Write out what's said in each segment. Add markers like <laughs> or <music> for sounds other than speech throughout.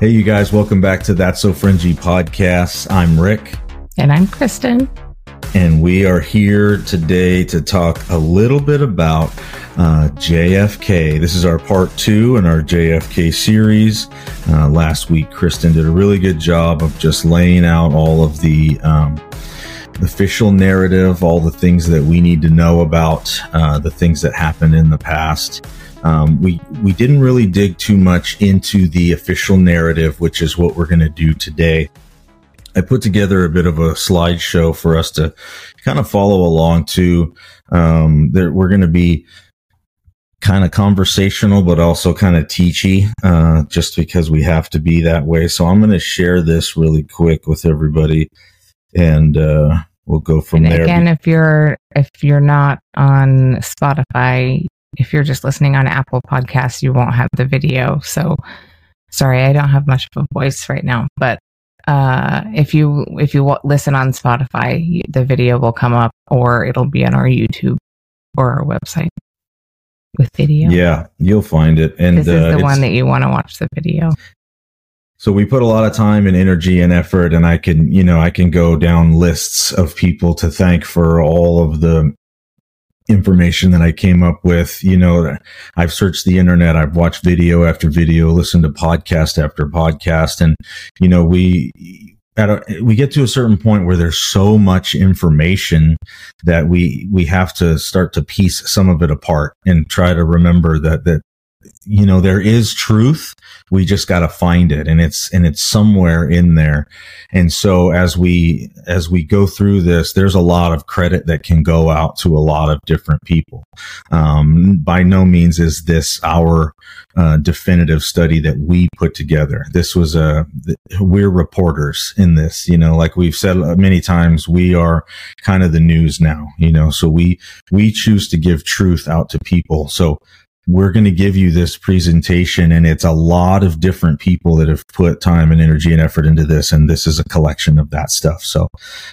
Hey, you guys, welcome back to That's So Fringy podcast. I'm Rick. And I'm Kristin. And we are here today to talk a little bit about uh, JFK. This is our part two in our JFK series. Uh, last week, Kristin did a really good job of just laying out all of the um, official narrative, all the things that we need to know about uh, the things that happened in the past. Um, we we didn't really dig too much into the official narrative, which is what we're going to do today. I put together a bit of a slideshow for us to kind of follow along to. Um, there, we're going to be kind of conversational, but also kind of teachy, uh, just because we have to be that way. So I'm going to share this really quick with everybody, and uh, we'll go from and there. Again, if you're if you're not on Spotify, if you're just listening on Apple Podcasts, you won't have the video. So sorry, I don't have much of a voice right now, but uh, if you if you listen on Spotify, the video will come up, or it'll be on our YouTube or our website with video. Yeah, you'll find it. And this is uh, the one that you want to watch the video. So we put a lot of time and energy and effort, and I can, you know, I can go down lists of people to thank for all of the information that I came up with. You know, I've searched the internet, I've watched video after video, listened to podcast after podcast, and you know, we at a, we get to a certain point where there's so much information that we we have to start to piece some of it apart and try to remember that that you know there is truth. We just got to find it and it's and it's somewhere in there. And so as we as we go through this there's a lot of credit that can go out to a lot of different people. Um, by no means is this our uh, definitive study that we put together. This was a we're reporters in this you know like we've said many times we are kind of the news now you know so we we choose to give truth out to people. So we're going to give you this presentation and it's a lot of different people that have put time and energy and effort into this and this is a collection of that stuff so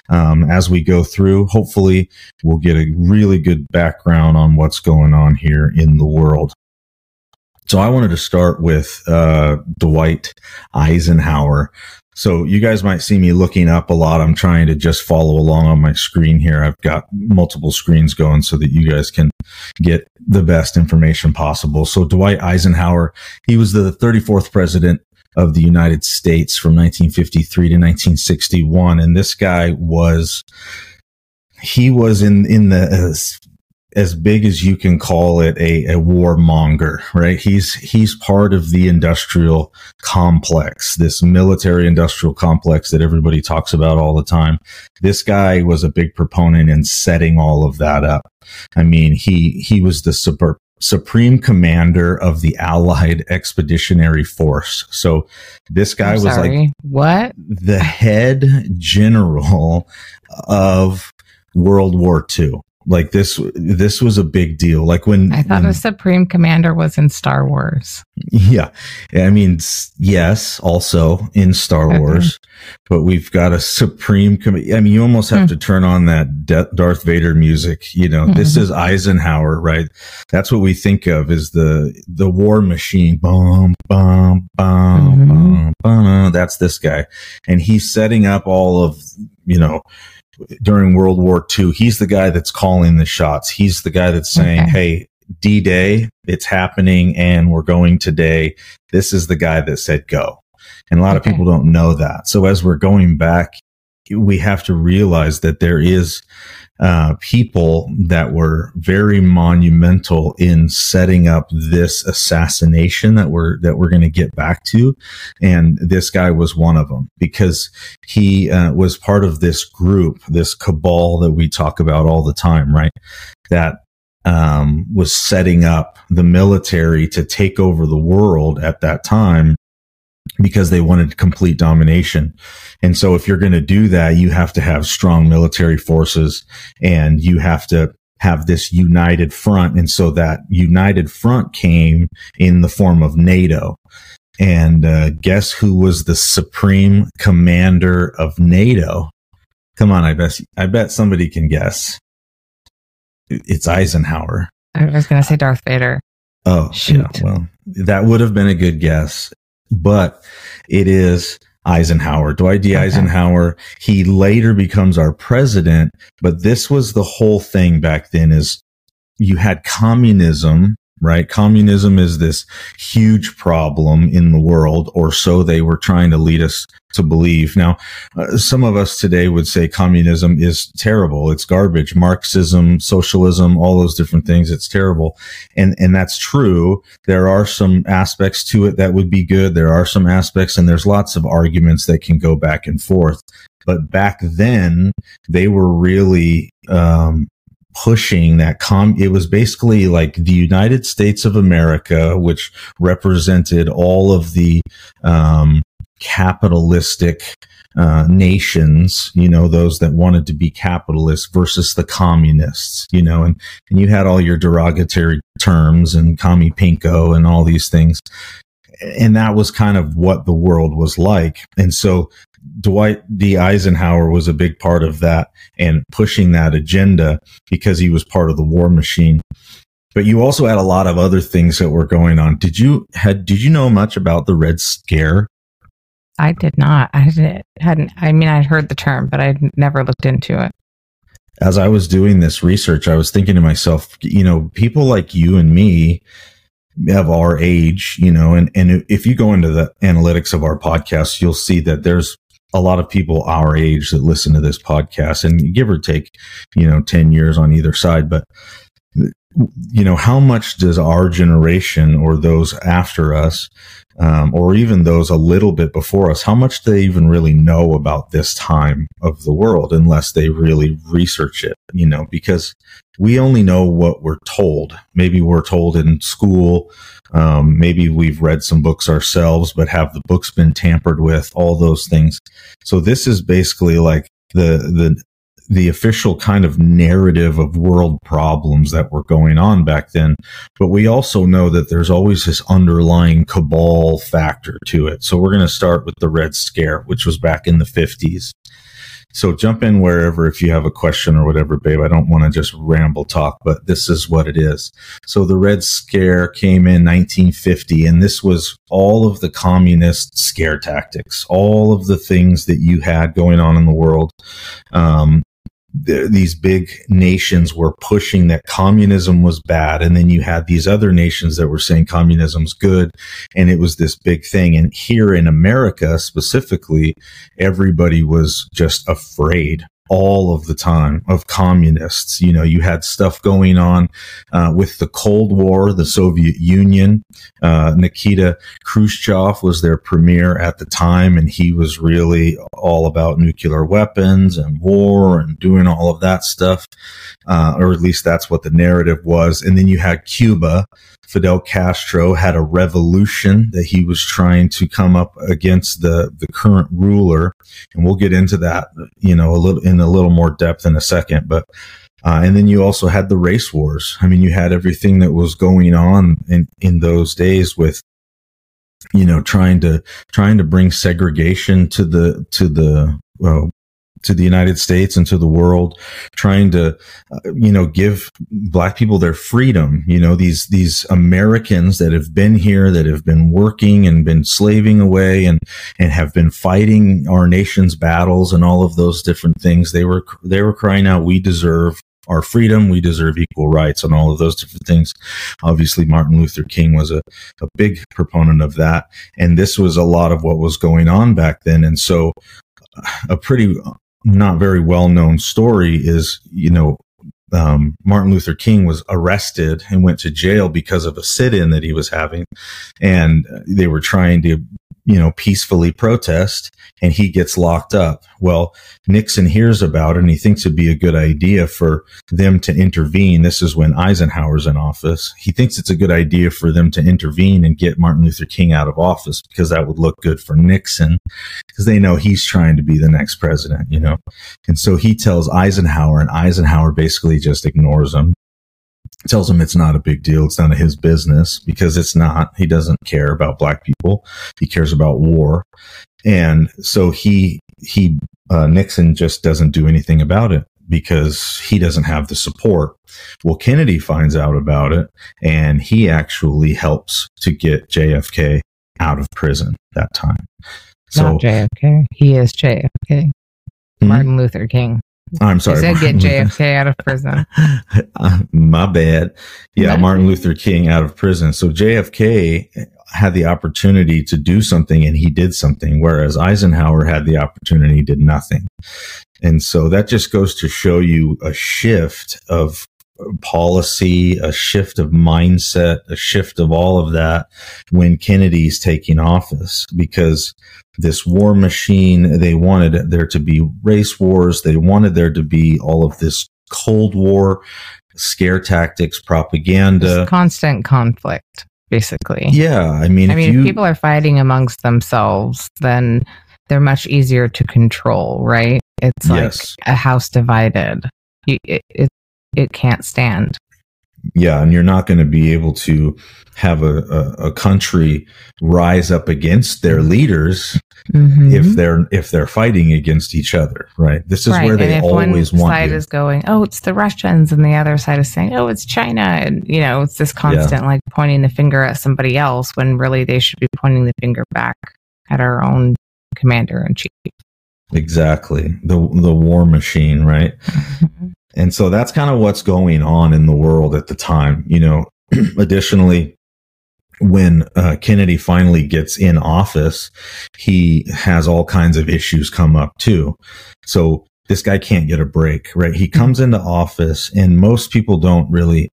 um, as we go through hopefully we'll get a really good background on what's going on here in the world so I wanted to start with uh, Dwight Eisenhower. So you guys might see me looking up a lot. I'm trying to just follow along on my screen here. I've got multiple screens going so that you guys can get the best information possible. So Dwight Eisenhower, he was the 34th president of the United States from 1953 to 1961. And this guy was, he was in, in the, uh, as big as you can call it a, a warmonger, right? He's he's part of the industrial complex, this military industrial complex that everybody talks about all the time. This guy was a big proponent in setting all of that up. I mean, he he was the super, supreme commander of the Allied Expeditionary Force. So this guy was like what the head general of World War II like this this was a big deal like when i thought when, the supreme commander was in star wars yeah i mean yes also in star okay. wars but we've got a supreme com- i mean you almost have mm. to turn on that De- darth vader music you know mm-hmm. this is eisenhower right that's what we think of is the the war machine boom boom boom mm-hmm. boom boom that's this guy and he's setting up all of you know during World War II. He's the guy that's calling the shots. He's the guy that's saying, okay. Hey, D Day, it's happening and we're going today. This is the guy that said go. And a lot okay. of people don't know that. So as we're going back, we have to realize that there is uh, people that were very monumental in setting up this assassination that we're that we're going to get back to, and this guy was one of them because he uh, was part of this group, this cabal that we talk about all the time, right? That um, was setting up the military to take over the world at that time because they wanted complete domination. And so if you're going to do that, you have to have strong military forces and you have to have this united front. And so that united front came in the form of NATO. And uh, guess who was the supreme commander of NATO? Come on, I bet I bet somebody can guess. It's Eisenhower. I was going to say Darth Vader. Oh, Shoot. Yeah, well, that would have been a good guess. But it is Eisenhower, Dwight D. Okay. Eisenhower. He later becomes our president, but this was the whole thing back then is you had communism right? Communism is this huge problem in the world, or so they were trying to lead us to believe. Now, uh, some of us today would say communism is terrible. It's garbage. Marxism, socialism, all those different things. It's terrible. And, and that's true. There are some aspects to it that would be good. There are some aspects and there's lots of arguments that can go back and forth. But back then, they were really, um, pushing that com it was basically like the United States of America which represented all of the um, capitalistic uh, nations, you know, those that wanted to be capitalists versus the communists, you know, and, and you had all your derogatory terms and commie pinko and all these things. And that was kind of what the world was like. And so Dwight D. Eisenhower was a big part of that and pushing that agenda because he was part of the war machine. But you also had a lot of other things that were going on. Did you had did you know much about the Red Scare? I did not. I hadn't. I mean, I'd heard the term, but I'd never looked into it. As I was doing this research, I was thinking to myself, you know, people like you and me of our age, you know, and, and if you go into the analytics of our podcast, you'll see that there's a lot of people our age that listen to this podcast and give or take, you know, 10 years on either side. But, you know, how much does our generation or those after us, um, or even those a little bit before us, how much do they even really know about this time of the world unless they really research it, you know, because we only know what we're told. Maybe we're told in school, um, maybe we've read some books ourselves, but have the books been tampered with? All those things. So this is basically like the the the official kind of narrative of world problems that were going on back then. But we also know that there's always this underlying cabal factor to it. So we're going to start with the Red Scare, which was back in the 50s. So jump in wherever if you have a question or whatever, babe. I don't want to just ramble talk, but this is what it is. So the Red Scare came in 1950, and this was all of the communist scare tactics, all of the things that you had going on in the world. Um, these big nations were pushing that communism was bad. And then you had these other nations that were saying communism's good. And it was this big thing. And here in America specifically, everybody was just afraid all of the time of communists. You know, you had stuff going on uh, with the Cold War, the Soviet Union. Uh, Nikita Khrushchev was their premier at the time, and he was really all about nuclear weapons and war and doing all of that stuff. Uh, or at least that's what the narrative was. And then you had Cuba. Fidel Castro had a revolution that he was trying to come up against the, the current ruler. And we'll get into that, you know, a little in in a little more depth in a second. But uh, and then you also had the race wars. I mean, you had everything that was going on in in those days with you know trying to trying to bring segregation to the to the well, to the United States and to the world, trying to, uh, you know, give black people their freedom. You know, these, these Americans that have been here, that have been working and been slaving away and, and have been fighting our nation's battles and all of those different things. They were, they were crying out, we deserve our freedom. We deserve equal rights and all of those different things. Obviously, Martin Luther King was a, a big proponent of that. And this was a lot of what was going on back then. And so a pretty not very well known story is, you know, um, Martin Luther King was arrested and went to jail because of a sit in that he was having. And they were trying to you know, peacefully protest and he gets locked up. Well, Nixon hears about it and he thinks it'd be a good idea for them to intervene. This is when Eisenhower's in office. He thinks it's a good idea for them to intervene and get Martin Luther King out of office because that would look good for Nixon because they know he's trying to be the next president, you know? And so he tells Eisenhower and Eisenhower basically just ignores him tells him it's not a big deal. It's none of his business because it's not. He doesn't care about black people. He cares about war. And so he, he, uh, Nixon just doesn't do anything about it because he doesn't have the support. Well, Kennedy finds out about it and he actually helps to get JFK out of prison that time. So Not JFK. He is JFK. Hmm? Martin Luther King. I'm sorry. He said get JFK out of prison. <laughs> Uh, My bad. Yeah. Martin Luther King out of prison. So JFK had the opportunity to do something and he did something, whereas Eisenhower had the opportunity, did nothing. And so that just goes to show you a shift of policy, a shift of mindset, a shift of all of that when Kennedy's taking office because this war machine, they wanted there to be race wars. They wanted there to be all of this Cold War scare tactics, propaganda. Constant conflict, basically. Yeah, I mean, I if mean, you, if people are fighting amongst themselves, then they're much easier to control, right? It's like Yes. a house divided. It, it, it can't stand. yeah, and you're not going to be able to have a, a, a country rise up against their leaders Mhm. if they're if they're fighting against each other, right? This is right. where they and if always one want side you. is going, oh, it's the Russians, and the other side is saying, oh, it's China, and you know, it's this constant like pointing the finger at somebody else when really they should be pointing the finger back at our own commander in chief. exactly the the war machine, right? And so that's kind of what's going on in the world at the time. You know, <clears throat> additionally, when uh, Kennedy finally gets in office, he has all kinds of issues come up too. So this guy can't get a break, right? He comes into office and most people don't really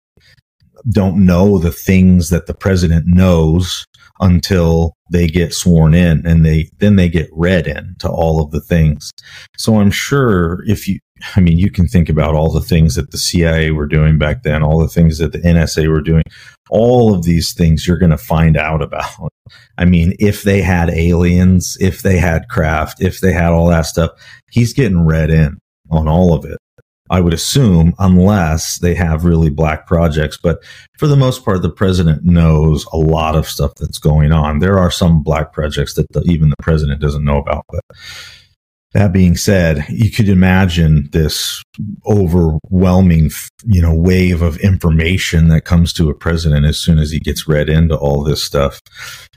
don't know the things that the president knows until they get sworn in and they then they get read in to all of the things. So I'm sure if you I mean, you can think about all the things that the CIA were doing back then, all the things that the NSA were doing, all of these things you're going to find out about. <laughs> I mean, if they had aliens, if they had craft, if they had all that stuff, he's getting read in on all of it. I would assume, unless they have really black projects. But for the most part, the president knows a lot of stuff that's going on. There are some black projects that the, even the president doesn't know about. But that being said, you could imagine this overwhelming, you know, wave of information that comes to a president as soon as he gets read into all this stuff.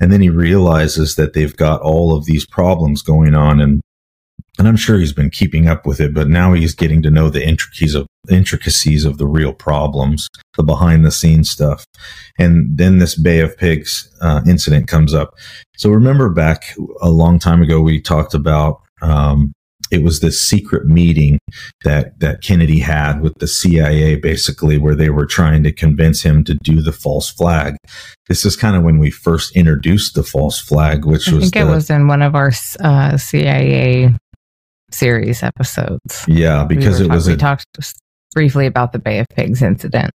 And then he realizes that they've got all of these problems going on and and I'm sure he's been keeping up with it, but now he's getting to know the intricacies of intricacies of the real problems, the behind the scenes stuff. And then this Bay of Pigs uh, incident comes up. So remember back a long time ago, we talked about um, it was this secret meeting that that Kennedy had with the CIA, basically, where they were trying to convince him to do the false flag. This is kind of when we first introduced the false flag, which I was think it was in one of our uh, CIA series episodes. yeah, because we it was talk- we talked briefly about the Bay of Pigs incident.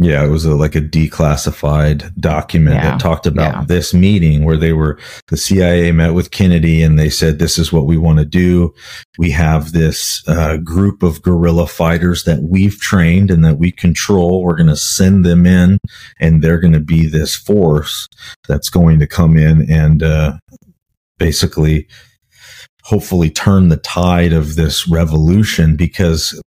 Yeah, it was a, like a declassified document Yeah, that talked about yeah. this meeting where they were, the CIA met with Kennedy and they said, this is what we want to do. We have this uh, group of guerrilla fighters that we've trained and that we control. We're going to send them in and they're going to be this force that's going to come in and uh, basically, hopefully turn the tide of this revolution because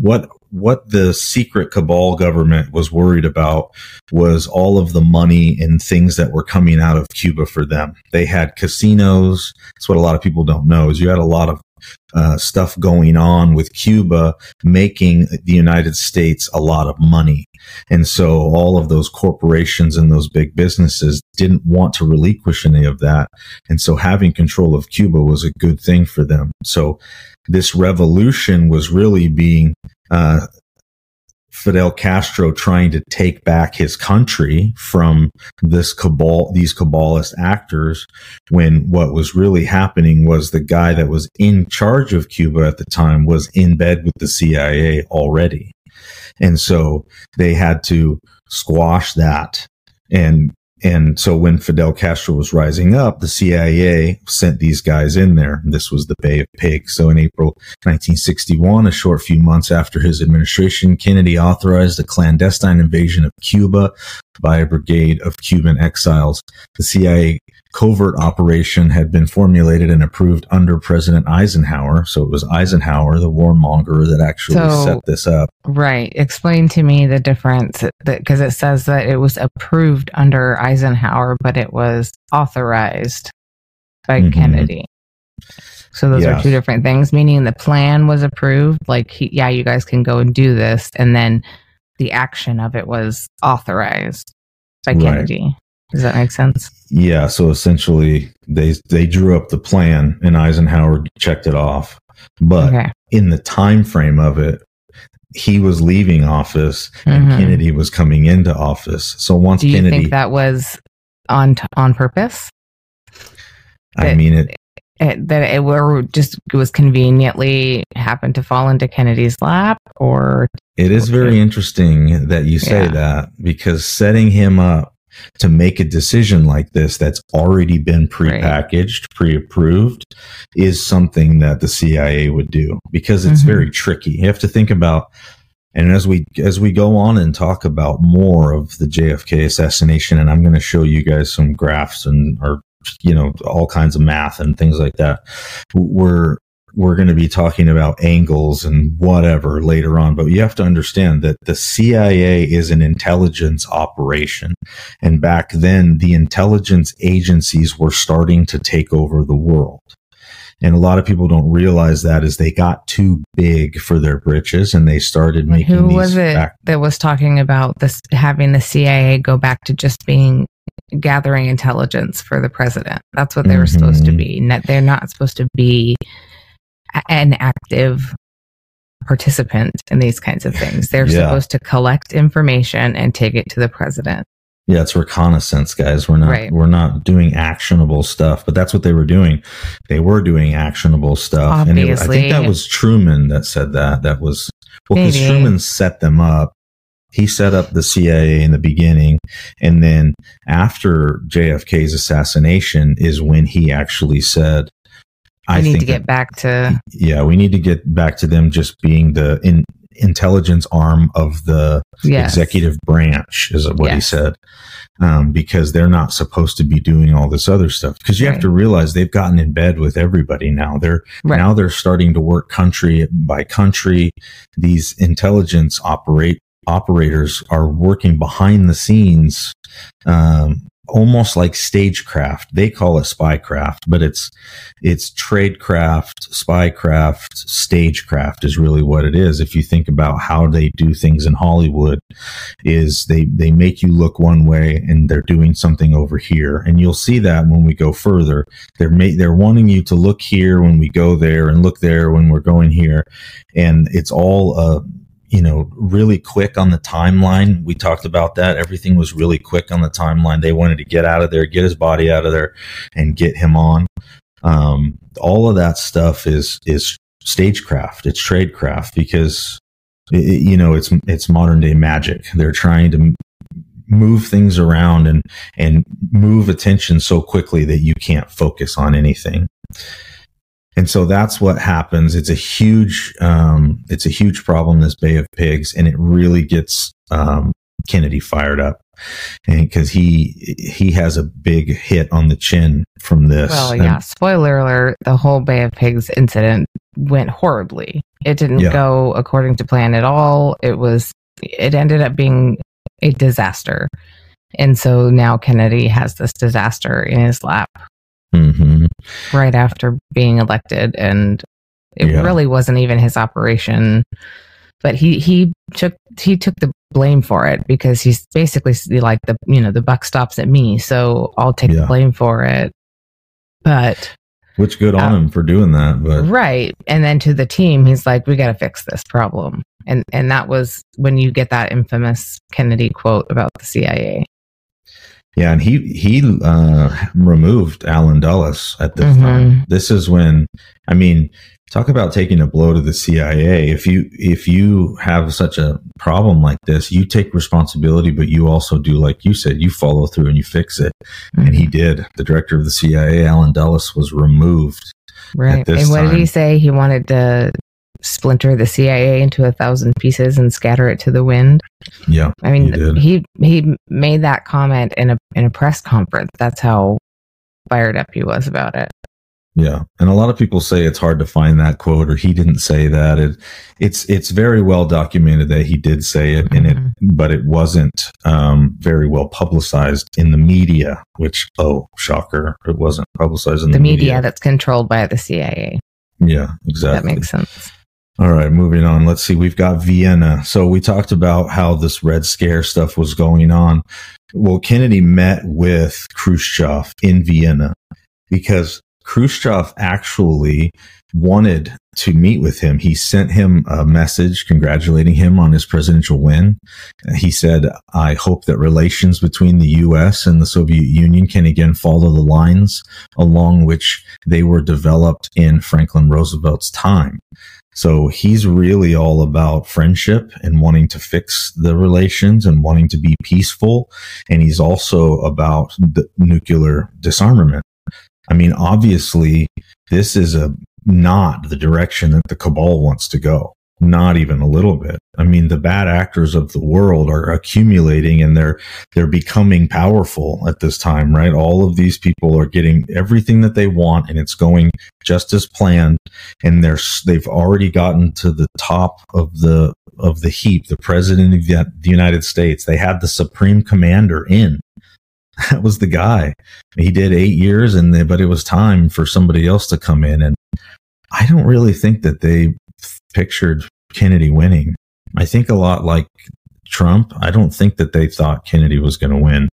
what what the secret cabal government was worried about was all of the money and things that were coming out of Cuba for them. They had casinos. That's what a lot of people don't know is you had a lot of uh, stuff going on with Cuba making the United States a lot of money. And so all of those corporations and those big businesses didn't want to relinquish any of that. And so having control of Cuba was a good thing for them. So this revolution was really being uh, Fidel Castro trying to take back his country from this cabal, these cabalist actors, when what was really happening was the guy that was in charge of Cuba at the time was in bed with the CIA already. And so they had to squash that and and so when Fidel Castro was rising up, the CIA sent these guys in there. This was the Bay of Pigs. So in April 1961, a short few months after his administration, Kennedy authorized a clandestine invasion of Cuba by a brigade of Cuban exiles. The CIA covert operation had been formulated and approved under President Eisenhower. So it was Eisenhower, the warmonger, that actually So- set this up. Right. Explain to me the difference because it says that it was approved under Eisenhower, but it was authorized by Mhm. Kennedy. So those are two different things, meaning the plan was approved. Like, he, yeah, you guys can go and do this. And then the action of it was authorized by Right. Kennedy. Does that make sense? Yeah, so essentially they they drew up the plan and Eisenhower checked it off. But okay. in the time frame of it, he was leaving office and Mhm. Kennedy was coming into office. So once Do you Kennedy, think that was on t- on purpose? I that- mean it, it, that it were just was conveniently happened to fall into Kennedy's lap, or it is very interesting that you say Yeah. that because setting him up to make a decision like this that's already been prepackaged, pre-approved is something that the CIA would do because it's Mhm. very tricky. You have to think about and as we as we go on and talk about more of the JFK assassination and I'm going to show you guys some graphs and or you know all kinds of math and things like that we're we're going to be talking about angles and whatever later on but you have to understand that the CIA is an intelligence operation and back then the intelligence agencies were starting to take over the world and a lot of people don't realize that as they got too big for their britches and they started making who these was it back- that was talking about this having the CIA go back to just being gathering intelligence for the president? That's what they were supposed to Mhm. be. They're not supposed to be an active participant in these kinds of things. They're Yeah. supposed to collect information and take it to the president. Yeah, it's reconnaissance, guys. We're not Right. we're not doing actionable stuff, but that's what they were doing. They were doing actionable stuff, and it, I think that was Truman that said that. That was well, because Truman set them up. He set up the CIA in the beginning, and then after JFK's assassination is when he actually said, I "I need to get that- back to yeah, we need to get back to them just being the in, intelligence arm of the yes. executive branch is what he said. Um, because they're not supposed to be doing all this other stuff. Because you have to realize they've gotten in bed with everybody now. They're Right. now they're starting to work country by country. These intelligence operate operators are working behind the scenes um, almost like stagecraft. They call it spycraft but it's it's tradecraft spycraft stagecraft is really what it is. If you think about how they do things in hollywood is they they make you look one way and they're doing something over here. And you'll see that when we go further. They're ma- they're wanting you to look here when we go there and look there when we're going here. And it's all uh you know really quick on the timeline. We talked about that. Everything was really quick on the timeline. They wanted to get out of there get his body out of there and get him on. Um all of that stuff is is stagecraft. It's tradecraft because it, you know it's it's modern day magic. They're trying to move things around and and move attention so quickly that you can't focus on anything and so that's what happens it's a huge um it's a huge problem this bay of pigs and it really gets um kennedy fired up and because he he has a big hit on the chin from this Well, And- yeah. Spoiler alert: the whole Bay of Pigs incident went horribly. It didn't Yeah. go according to plan at all. It was. It ended up being a disaster, and so now Kennedy has this disaster in his lap Mhm. right after being elected, and it Yeah. really wasn't even his operation. But he he took he took the blame for it because he's basically like the you know the buck stops at me, so I'll take Yeah. the blame for it. But which good on Uh, him for doing that but right and then to the team he's like we got to fix this problem and and that was when you get that infamous kennedy quote about the cia Yeah, and he he uh, removed Allen Dulles at this Mhm. time. This is when I mean, talk about taking a blow to the CIA. If you if you have such a problem like this, you take responsibility, but you also do like you said, you follow through and you fix it. And he did. The director of the CIA, Allen Dulles, was removed. right this and what did he say he wanted to splinter the cia into a thousand pieces and scatter it to the wind Yeah, i mean He he he made that comment in a in a press conference that's how fired up he was about it. Yeah, and a lot of people say it's hard to find that quote, or he didn't say that. It, it's it's very well documented that he did say it, and mm-hmm. it, but it wasn't um, very well publicized in the media. Which, oh, shocker, it wasn't publicized in the, the media, media that's controlled by the CIA. Yeah, exactly. That makes sense. All right, moving on. Let's see. We've got Vienna. So we talked about how this Red Scare stuff was going on. Well, Kennedy met with Khrushchev in Vienna because Khrushchev actually wanted to meet with him. He sent him a message congratulating him on his presidential win. He said, I hope that relations between the US and the Soviet Union can again follow the lines along which they were developed in Franklin Roosevelt's time. So he's really all about friendship and wanting to fix the relations and wanting to be peaceful. And he's also about nuclear disarmament. I mean, obviously, this is a not the direction that the cabal wants to go. Not even a little bit. I mean, the bad actors of the world are accumulating and they're, they're becoming powerful at this time, right? All of these people are getting everything that they want and it's going just as planned. And they're, they've already gotten to the top of the, of the heap, the president of the United States. They had the supreme commander in <laughs> that was the guy. He did eight years, and they, but it was time for somebody else to come in. And I don't really think that they pictured Kennedy winning. I think a lot like Trump. I don't think that they thought Kennedy was going to win.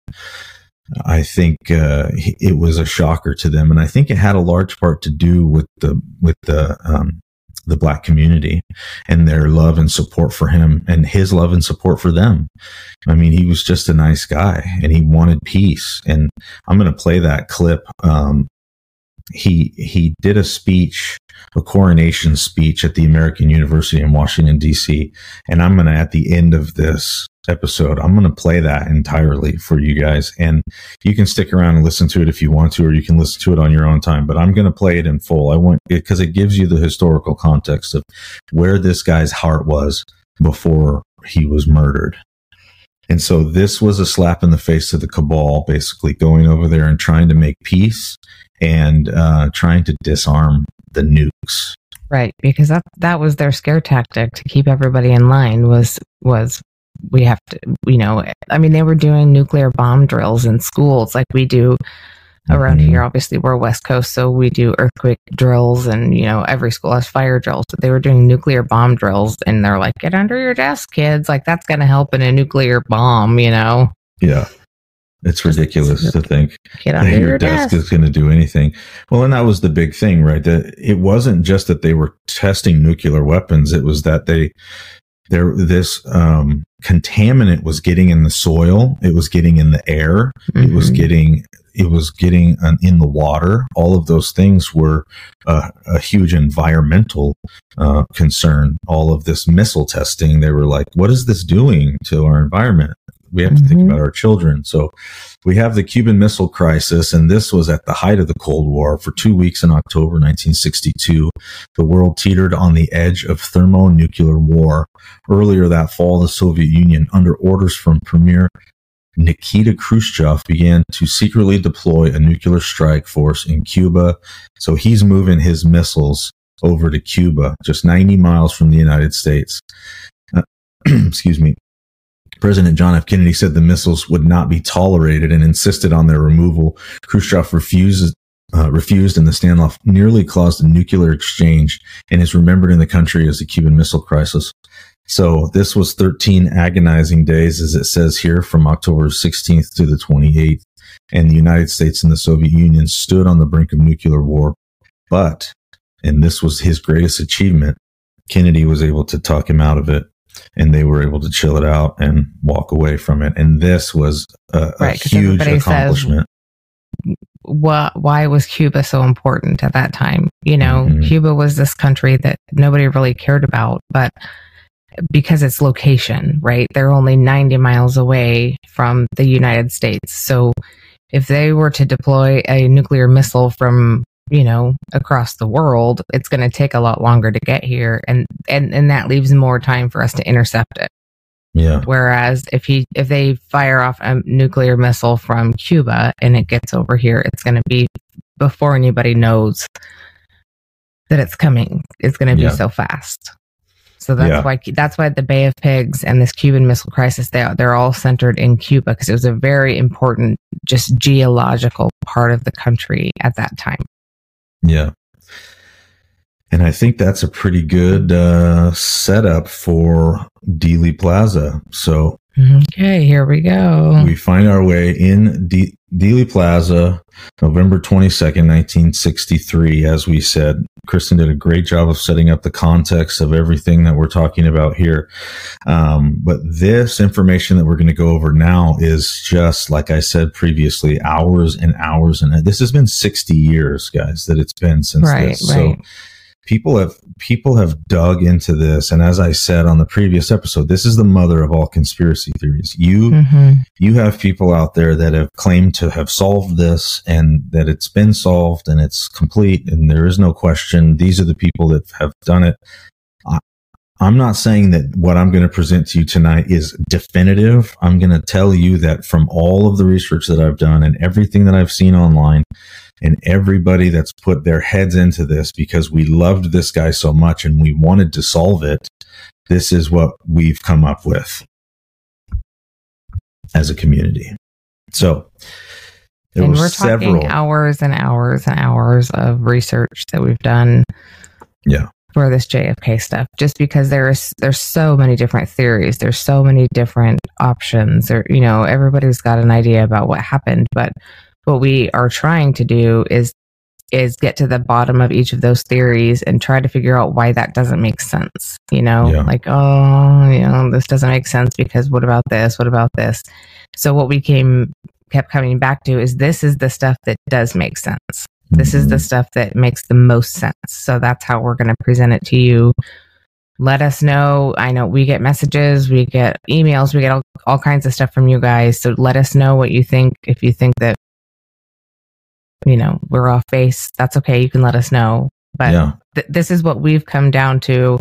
I think uh, it was a shocker to them, and I think it had a large part to do with the with the um, the black community and their love and support for him and his love and support for them. I mean, he was just a nice guy and he wanted peace. And I'm going to play that clip. Um, he he did a speech, a coronation speech at the American University in Washington D.C. And I'm going to at the end of this episode. I'm going to play that entirely for you guys. And you can stick around and listen to it if you want to, or you can listen to it on your own time. But I'm going to play it in full. I want because it gives you the historical context of where this guy's heart was before he was murdered. And so this was a slap in the face to the cabal, basically going over there and trying to make peace and uh, trying to disarm the nukes. Right, because that that was their scare tactic to keep everybody in line was was we have to, you know, I mean, they were doing nuclear bomb drills in schools like we do around mm-hmm. here. Obviously, we're West Coast, so we do earthquake drills, and you know, every school has fire drills. But they were doing nuclear bomb drills, and they're like, "Get under your desk, kids! Like that's going to help in a nuclear bomb," you know? Yeah. It's ridiculous to think that your, desk, desk is going to do anything. Well, and that was the big thing, right? That it wasn't just that they were testing nuclear weapons; it was that they there this um, contaminant was getting in the soil it was getting in the air mm-hmm. it was mm-hmm. getting it was getting um, in the water all of those things were uh, a huge environmental uh, concern all of this missile testing they were like what is this doing to our environment we have mm-hmm. to think mm-hmm. about our children. So we have the Cuban Missile Crisis, and this was at the height of the Cold War. For two weeks in October 1962, the world teetered on the edge of thermonuclear war. Earlier that fall, the Soviet Union, under orders from Premier Nikita Khrushchev began to secretly deploy a nuclear strike force in Cuba. So he's moving his missiles over to Cuba, just 90 miles from the United States. Uh, <clears throat> excuse me. President John F. Kennedy said the missiles would not be tolerated and insisted on their removal. Khrushchev refused, uh, refused and the standoff nearly caused a nuclear exchange and is remembered in the country as the Cuban Missile Crisis. So this was 13 agonizing days, as it says here, from October 16th to the 28th. And the United States and the Soviet Union stood on the brink of nuclear war. But, and this was his greatest achievement, Kennedy was able to talk him out of it and they were able to chill it out and walk away from it. And this was a, right, huge accomplishment. Says, what, why was Cuba so important at that time? You know, mm-hmm. Cuba was this country that nobody really cared about, but because its location, right? They're only 90 miles away from the United States. So if they were to deploy a nuclear missile from you know, across the world, it's going to take a lot longer to get here. And, and, and that leaves more time for us to intercept it. Yeah. Whereas if he if they fire off a nuclear missile from Cuba and it gets over here, it's going to be before anybody knows that it's coming. It's going to be Yeah. so fast. So that's Yeah. why that's why the Bay of Pigs and this Cuban Missile Crisis they they're all centered in Cuba because it was a very important just geological part of the country at that time. Yeah. And I think that's a pretty good uh, setup for Dealey Plaza. So Okay, here we go. we find our way in De- Dealey Plaza, November 22nd, 1963. As we said, Kristin did a great job of setting up the context of everything that we're talking about here. Um, but this information that we're going to go over now is just, like I said previously, hours and hours. And this has been 60 years, guys, that it's been since right, this. So right. People have people have dug into this. And as i said on the previous episode this is the mother of all conspiracy theories. You hmm you have people out there that have claimed to have solved this and that it's been solved and it's complete and there is no question. These are the people that have done it. I, i'm not saying that what i'm going to present to you tonight is definitive. I'm going to tell you that from all of the research that i've done and everything that i've seen online and everybody that's put their heads into this because we loved this guy so much and we wanted to solve it this is what we've come up with as a community. So there and were we're several. talking hours and hours and hours of research that we've done Yeah. for this JFK stuff just because there's there's so many different theories there's so many different options or you know everybody's got an idea about what happened but what we are trying to do is is get to the bottom of each of those theories and try to figure out why that doesn't make sense you know Yeah. like oh you know this doesn't make sense because what about this what about this so what we came kept coming back to is this is the stuff that does make sense this is the Mhm. stuff that makes the most sense. So that's how we're going to present it to you. Let us know. I know we get messages, we get emails, we get all, all kinds of stuff from you guys. So let us know what you think. If you think that, you know, we're off base, that's okay. You can let us know. But yeah. th- this is what we've come down to.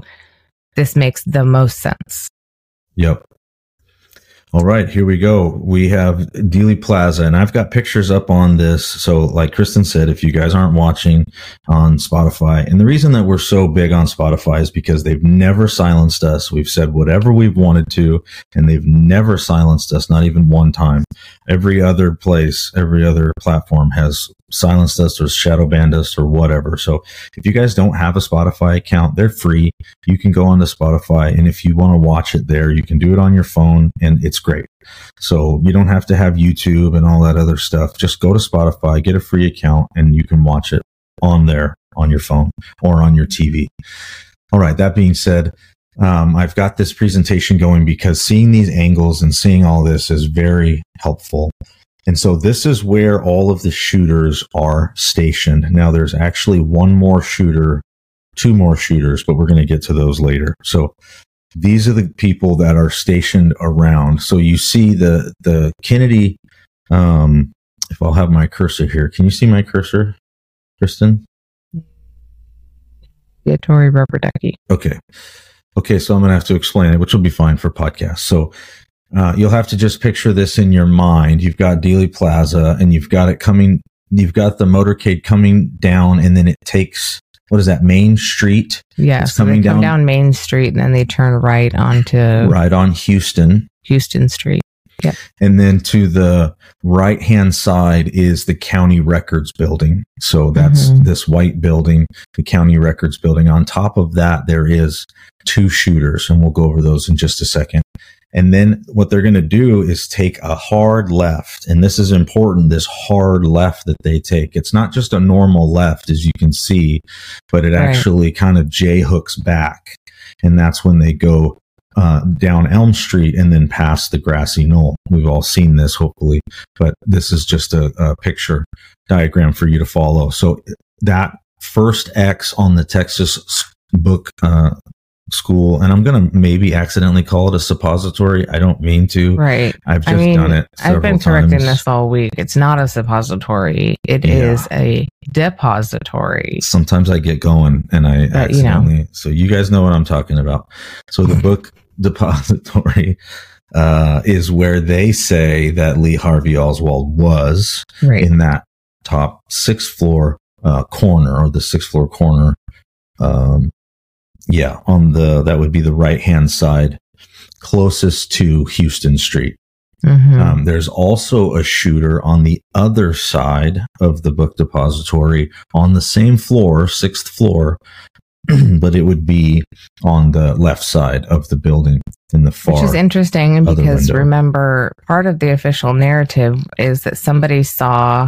This makes the most sense. Yep. All right, here we go. We have Dealey Plaza, and I've got pictures up on this. So, like Kristin said, if you guys aren't watching on Spotify, and the reason that we're so big on Spotify is because they've never silenced us. We've said whatever we've wanted to, and they've never silenced us, not even one time. Every other place, every other platform has silenced us or shadow banned us or whatever. So, if you guys don't have a Spotify account, they're free you can go onto Spotify and if you want to watch it there, you can do it on your phone and it's great. So you don't have to have YouTube and all that other stuff. Just go to Spotify, get a free account and you can watch it on there on your phone or on your TV. All right. That being said, um, I've got this presentation going because seeing these angles and seeing all this is very helpful. And so this is where all of the shooters are stationed. Now there's actually one more shooter two more shooters, but we're going to get to those later. So these are the people that are stationed around. So you see the the Kennedy. Um, if I'll have my cursor here, can you see my cursor, Kristin? Yeah, Tori Rubber Ducky. Okay. Okay, so I'm going to have to explain it, which will be fine for podcasts. So uh, you'll have to just picture this in your mind. You've got Dealey Plaza and you've got it coming, you've got the motorcade coming down and then it takes, what is that, Main Street? Yeah, It's so they coming come down- down Main Street and then they turn right onto Right on Houston. Houston Street. And then to the right hand side is the county records building. So that's Mhm. this white building, the county records building. On top of that, there is two shooters, and we'll go over those in just a second. And then what they're going to do is take a hard left. And this is important this hard left that they take. It's not just a normal left, as you can see, but it Right. actually kind of J hooks back. And that's when they go uh, down Elm Street and then past the grassy knoll. We've all seen this, hopefully, but this is just a, a picture diagram for you to follow. So that first X on the Texas book uh, school, and I'm going to maybe accidentally call it a suppository. I don't mean to. Right. I've just I mean, done it. I've been correcting times. this all week. It's not a suppository. It Yeah. is a depository. Sometimes I get going and I But, you know. accidentally. So you guys know what I'm talking about. So the book depository uh, is where they say that Lee Harvey Oswald was Right. in that top sixth floor uh, corner or the sixth floor corner. Um, yeah, on the that would be the right hand side, closest to Houston Street. Mhm. Um, there's also a shooter on the other side of the book depository on the same floor, sixth floor, <clears throat> but it would be on the left side of the building in the far. Which is interesting because window. remember, part of the official narrative is that somebody saw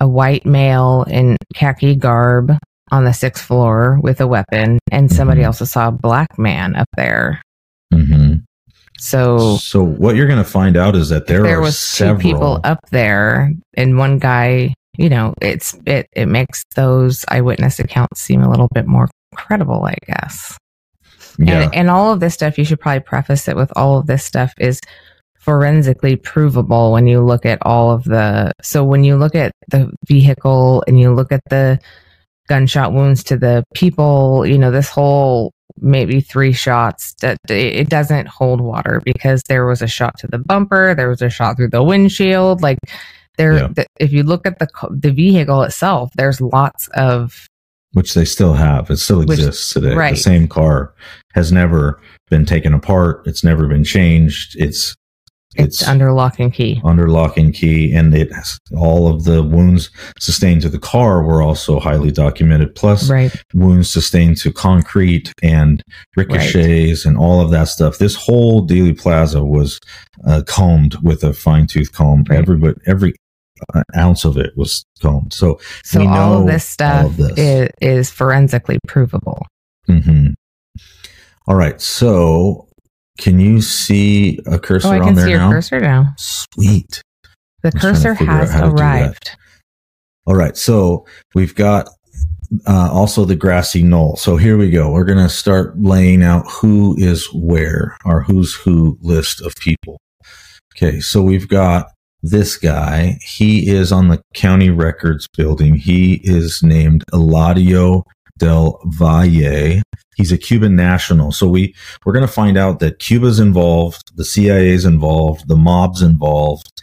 a white male in khaki garb on the sixth floor with a weapon, and somebody Mhm. also saw a black man up there. Mhm. So So what you're going to find out is that there, there was several. two people up there, and one guy. You know, it's it it makes those eyewitness accounts seem a little bit more credible, I guess. yeah, And, and all of this stuff, you should probably preface it with all of this stuff is forensically provable when you look at all of the. So when you look at the vehicle and you look at the gunshot wounds to the people, you know, this whole maybe three shots that it it doesn't hold water because there was a shot to the bumper, there was a shot through the windshield, like. There, Yeah. the, if you look at the the vehicle itself, there's lots of which they still have. It still Which- exists today. right. The same car has never been taken apart. It's never been changed. It's it's, under lock and key. under lock and key, and it all of the wounds sustained to the car were also highly documented. Plus, Right. wounds sustained to concrete and ricochets and all of that stuff. This whole Dealey Plaza was uh, combed with a fine tooth comb. Right. Every but every uh, ounce of it was combed. So, So We all of this stuff of this. Is, is forensically provable. mhm. all right. So, can you see a cursor Oh, I can see your now? cursor now. Sweet. The I was trying to cursor has how to do that. arrived. All right. So we've got uh, also the grassy knoll. So here we go. We're going to start laying out who is where, our who's who list of people. Okay. So we've got this guy. He is on the county records building. He is named Eladio del Valle. He's a Cuban national. So we, we're going to find out that Cuba's involved, the CIA's involved, the mob's involved,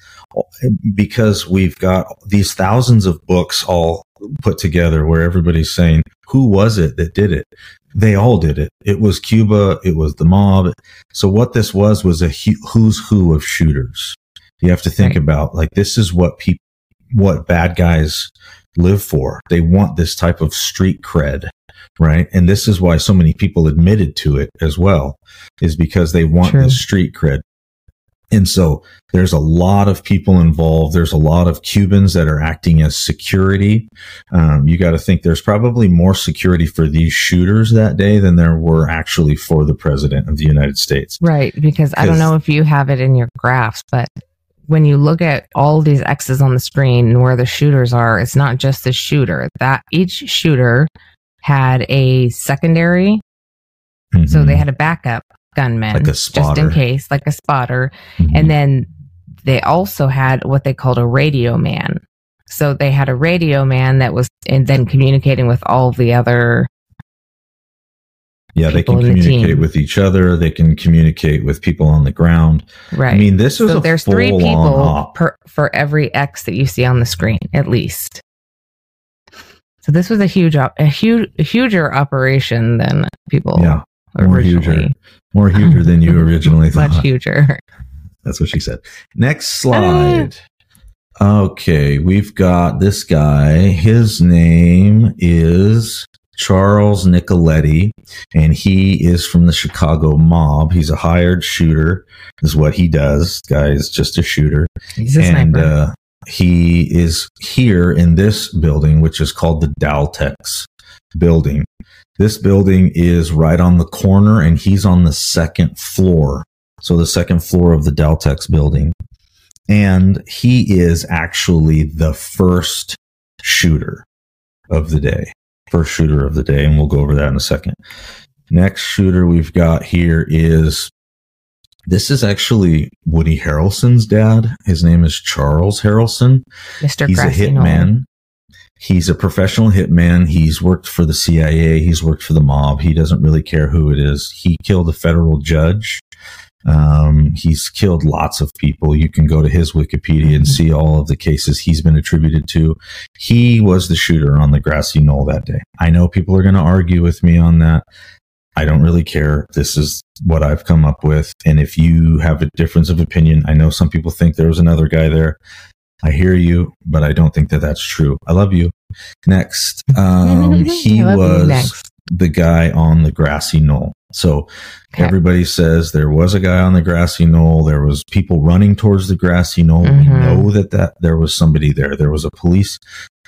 because we've got these thousands of books all put together where everybody's saying, who was it that did it? They all did it. It was Cuba. It was the mob. So what this was was a who's who of shooters. You have to think Right. about like, this is what people, what bad guys live for. They want this type of street cred, right? And this is why so many people admitted to it as well, is because they want True. this street cred. And so there's a lot of people involved. There's a lot of Cubans that are acting as security. Um, you got to think there's probably more security for these shooters that day than there were actually for the president of the United States. Right. Because I don't know if you have it in your graphs, but when you look at all these X's on the screen and where the shooters are, it's not just the shooter. That each shooter had a secondary. So Mhm. they had a backup gunman. Like a Just in case, like a spotter. Mhm. And then they also had what they called a radio man. So they had a radio man that was and then communicating with all the other yeah, they can communicate with each other. They can communicate with people on the ground. right. I mean, this was so a there's three people per for every X that you see on the screen, at least. So this was a huge, op- a huge, a huger operation than people Yeah, more originally. huger. more huger than you <laughs> originally thought. Much huger. That's what she said. Next ah. slide. Okay, we've got this guy. His name is Charles Nicoletti, and he is from the Chicago mob. He's a hired shooter, is what he does. Guy is just a shooter. He's a and sniper. uh, he is here in this building, which is called the Daltex building. This building is right on the corner, and he's on the second floor. So the second floor of the Daltex building. And he is actually the first shooter of the day. First shooter of the day. And we'll go over that in a second. Next shooter we've got here is this is actually Woody Harrelson's dad. His name is Charles Harrelson. Mr. He's a Grassy Knoll. hitman. he's a professional hitman. He's worked for the CIA. He's worked for the mob. He doesn't really care who it is. He killed a federal judge. Um, he's killed lots of people. You can go to his Wikipedia and see all of the cases he's been attributed to. He was the shooter on the grassy knoll that day. I know people are going to argue with me on that. I don't really care. This is what I've come up with. And if you have a difference of opinion, I know some people think there was another guy there. I hear you, but I don't think that that's true. I love you. Next, <laughs> um, he was next. the guy on the grassy knoll. So okay. everybody says there was a guy on the grassy knoll. There was people running towards the grassy knoll. Mm-hmm. We know that that there was somebody there. There was a police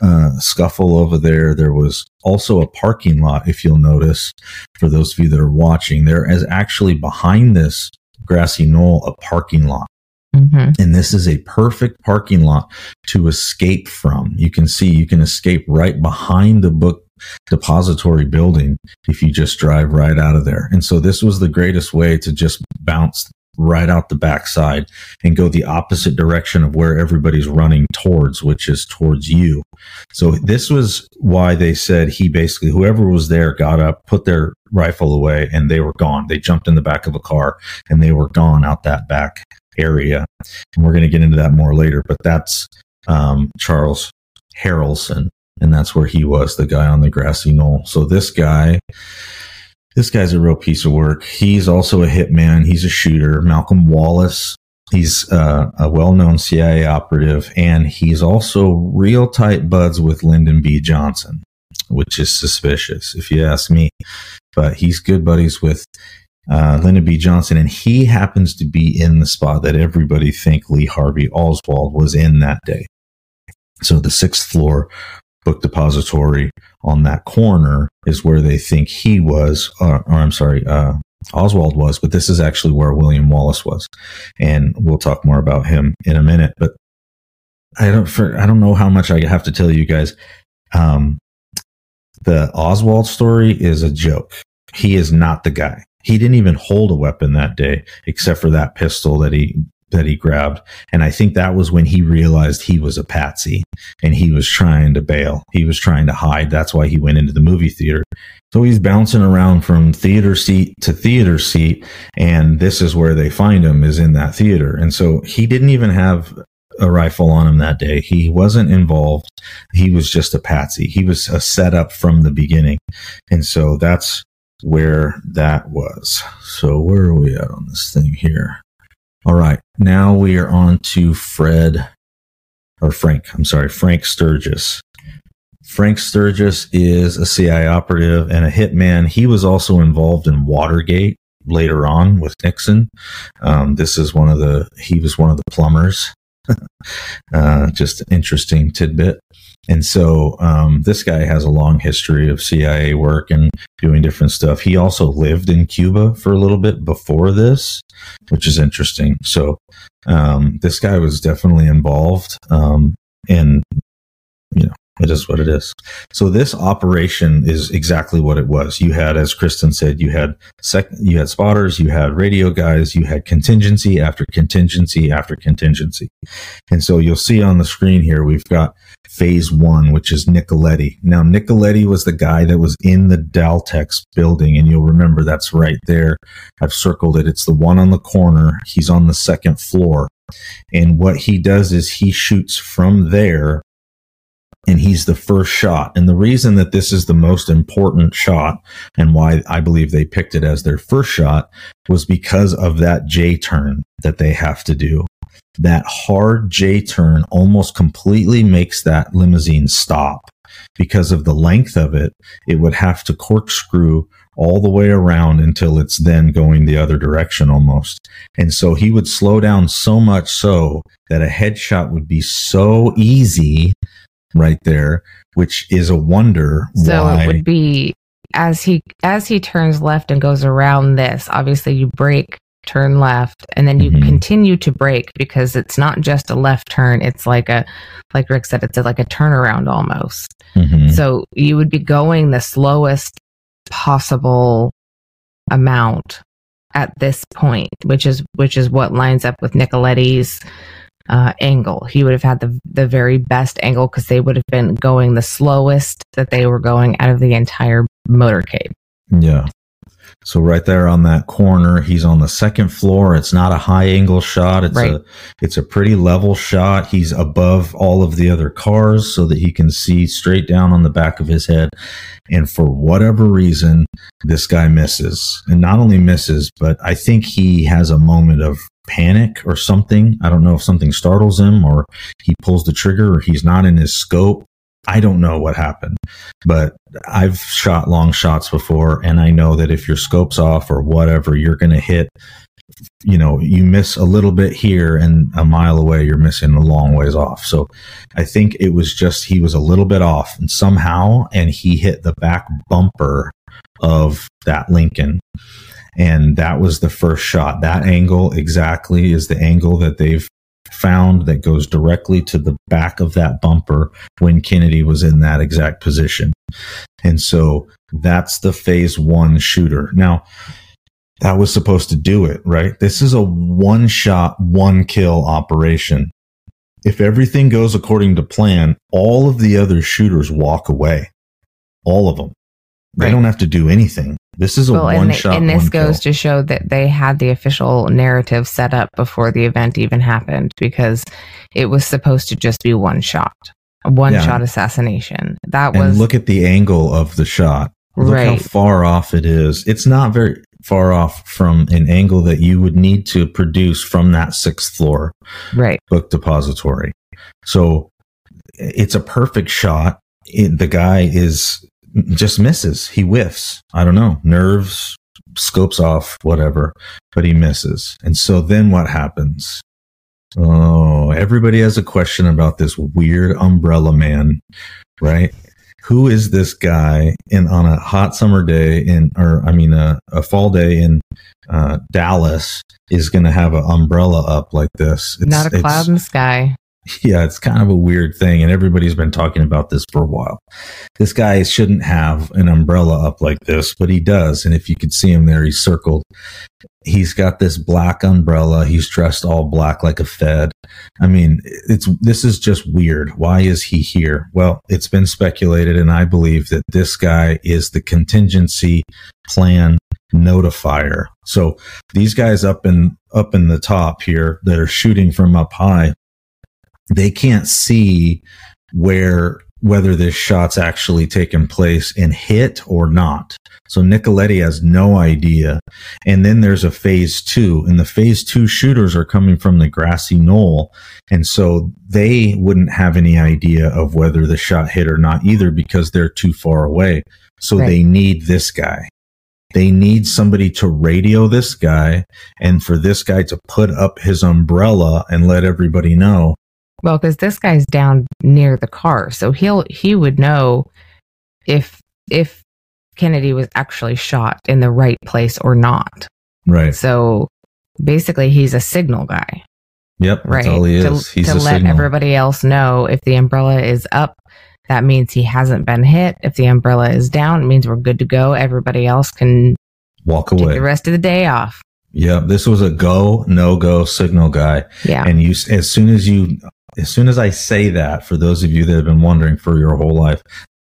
uh, scuffle over there. There was also a parking lot. If you'll notice, for those of you that are watching, there is actually behind this grassy knoll a parking lot. Mm-hmm. And this is a perfect parking lot to escape from. You can see you can escape right behind the book depository building if you just drive right out of there. And so this was the greatest way to just bounce right out the backside and go the opposite direction of where everybody's running towards, which is towards you. So this was why they said he basically, whoever was there got up, put their rifle away and they were gone. They jumped in the back of a car and they were gone out that back area. And we're going to get into that more later, but that's um, Charles Harrelson and that's where he was, the guy on the grassy knoll. So this guy, this guy's a real piece of work. He's also a hitman. He's a shooter. Malcolm Wallace. He's uh, a well-known CIA operative, and he's also real tight buds with Lyndon B. Johnson, which is suspicious, if you ask me. But he's good buddies with uh, Lyndon B. Johnson, and he happens to be in the spot that everybody think Lee Harvey Oswald was in that day. So the sixth floor book depository on that corner is where they think he was, or, or I'm sorry, uh, Oswald was, but this is actually where William Wallace was. And we'll talk more about him in a minute. But I don't, for, I don't know how much I have to tell you guys. Um, the Oswald story is a joke. He is not the guy. He didn't even hold a weapon that day, except for that pistol that he that he grabbed. And I think that was when he realized he was a patsy and he was trying to bail. He was trying to hide. That's why he went into the movie theater. So he's bouncing around from theater seat to theater seat. And this is where they find him is in that theater. And so he didn't even have a rifle on him that day. He wasn't involved. He was just a patsy. He was a setup from the beginning. And so that's where that was. So where are we at on this thing here? All right. Now we are on to Fred or Frank. I'm sorry, Frank Sturgis. Frank Sturgis is a CIA operative and a hitman. He was also involved in Watergate later on with Nixon. Um, this is one of the, he was one of the plumbers. <laughs> uh, just an interesting tidbit. And so um, this guy has a long history of CIA work and doing different stuff. He also lived in Cuba for a little bit before this, which is interesting. So um, this guy was definitely involved. Um, and, you know, it is what it is. So this operation is exactly what it was. You had, as Kristin said, you had sec- you had spotters, you had radio guys, you had contingency after contingency after contingency. And so you'll see on the screen here, we've got phase one, which is Nicoletti. Now, Nicoletti was the guy that was in the Daltex building. And you'll remember that's right there. I've circled it. It's the one on the corner. He's on the second floor. And what he does is he shoots from there and he's the first shot. And the reason that this is the most important shot and why I believe they picked it as their first shot was because of that J turn that they have to do. That hard J turn almost completely makes that limousine stop because of the length of it. It would have to corkscrew all the way around until it's then going the other direction almost. And so he would slow down so much so that a headshot would be so easy right there, which is a wonder. So why. it would be as he as he turns left and goes around this. Obviously, you brake, turn left, and then you mm-hmm. continue to brake because it's not just a left turn. It's like a like Rick said, it's like a turnaround almost. Mm-hmm. So you would be going the slowest possible amount at this point, which is which is what lines up with Nicoletti's uh, angle. He would have had the the very best angle because they would have been going the slowest that they were going out of the entire motorcade. Yeah. So right there on that corner, he's on the second floor. It's not a high angle shot. It's Right. a it's a pretty level shot. He's above all of the other cars so that he can see straight down on the back of his head. And for whatever reason, this guy misses. And not only misses, but I think he has a moment of panic or something. I don't know if something startles him or he pulls the trigger or he's not in his scope. I don't know what happened, but I've shot long shots before and I know that if your scope's off or whatever, you're going to hit, you know, you miss a little bit here and a mile away, you're missing a long ways off. So I think it was just, he was a little bit off and somehow, and he hit the back bumper of that Lincoln. And that was the first shot. That angle exactly is the angle that they've found that goes directly to the back of that bumper when Kennedy was in that exact position. And so that's the phase one shooter. Now, that was supposed to do it, right? This is a one shot, one kill operation. If everything goes according to plan, all of the other shooters walk away. All of them. They Right. don't have to do anything. This is a Well, one and, shot. and this goes kill. to show that they had the official narrative set up before the event even happened because it was supposed to just be one shot, one Yeah. shot assassination. That and was look at the angle of the shot. Look how right. far off it is. It's not very far off from an angle that you would need to produce from that sixth floor Right. book depository. So it's a perfect shot. It, the guy is just misses. He whiffs. I don't know, nerves, scopes off, whatever, but he misses. And so then what happens? Oh, everybody has a question about this weird umbrella man, right? Who is this guy in on a hot summer day in, or I mean, a, a fall day in uh, Dallas is going to have an umbrella up like this? It's- Not a it's- cloud in the sky. <laughs> yeah, it's kind of a weird thing, and everybody's been talking about this for a while. This guy shouldn't have an umbrella up like this, but he does. And if you could see him there, he's circled. He's got this black umbrella. He's dressed all black like a Fed. I mean, it's this is just weird. Why is he here? Well, it's been speculated, and I believe that this guy is the contingency plan notifier. So these guys up in up in the top here that are shooting from up high they can't see where whether this shot's actually taken place and hit or not. So Nicoletti has no idea. And then there's a phase two, and the phase two shooters are coming from the grassy knoll. And so they wouldn't have any idea of whether the shot hit or not either because they're too far away. So Right. they need this guy. They need somebody to radio this guy and for this guy to put up his umbrella and let everybody know Well, because this guy's down near the car, so he'll he would know if if Kennedy was actually shot in the right place or not. Right. So basically, he's a signal guy, Yep. That's right? all he to is. He's to a let signal. everybody else know if the umbrella is up. That means he hasn't been hit. If the umbrella is down, it means we're good to go. Everybody else can Walk away. the rest of the day off. Yep. This was a go, no go signal guy. Yeah. And you, as soon as you, as soon as I say that, for those of you that have been wondering for your whole life,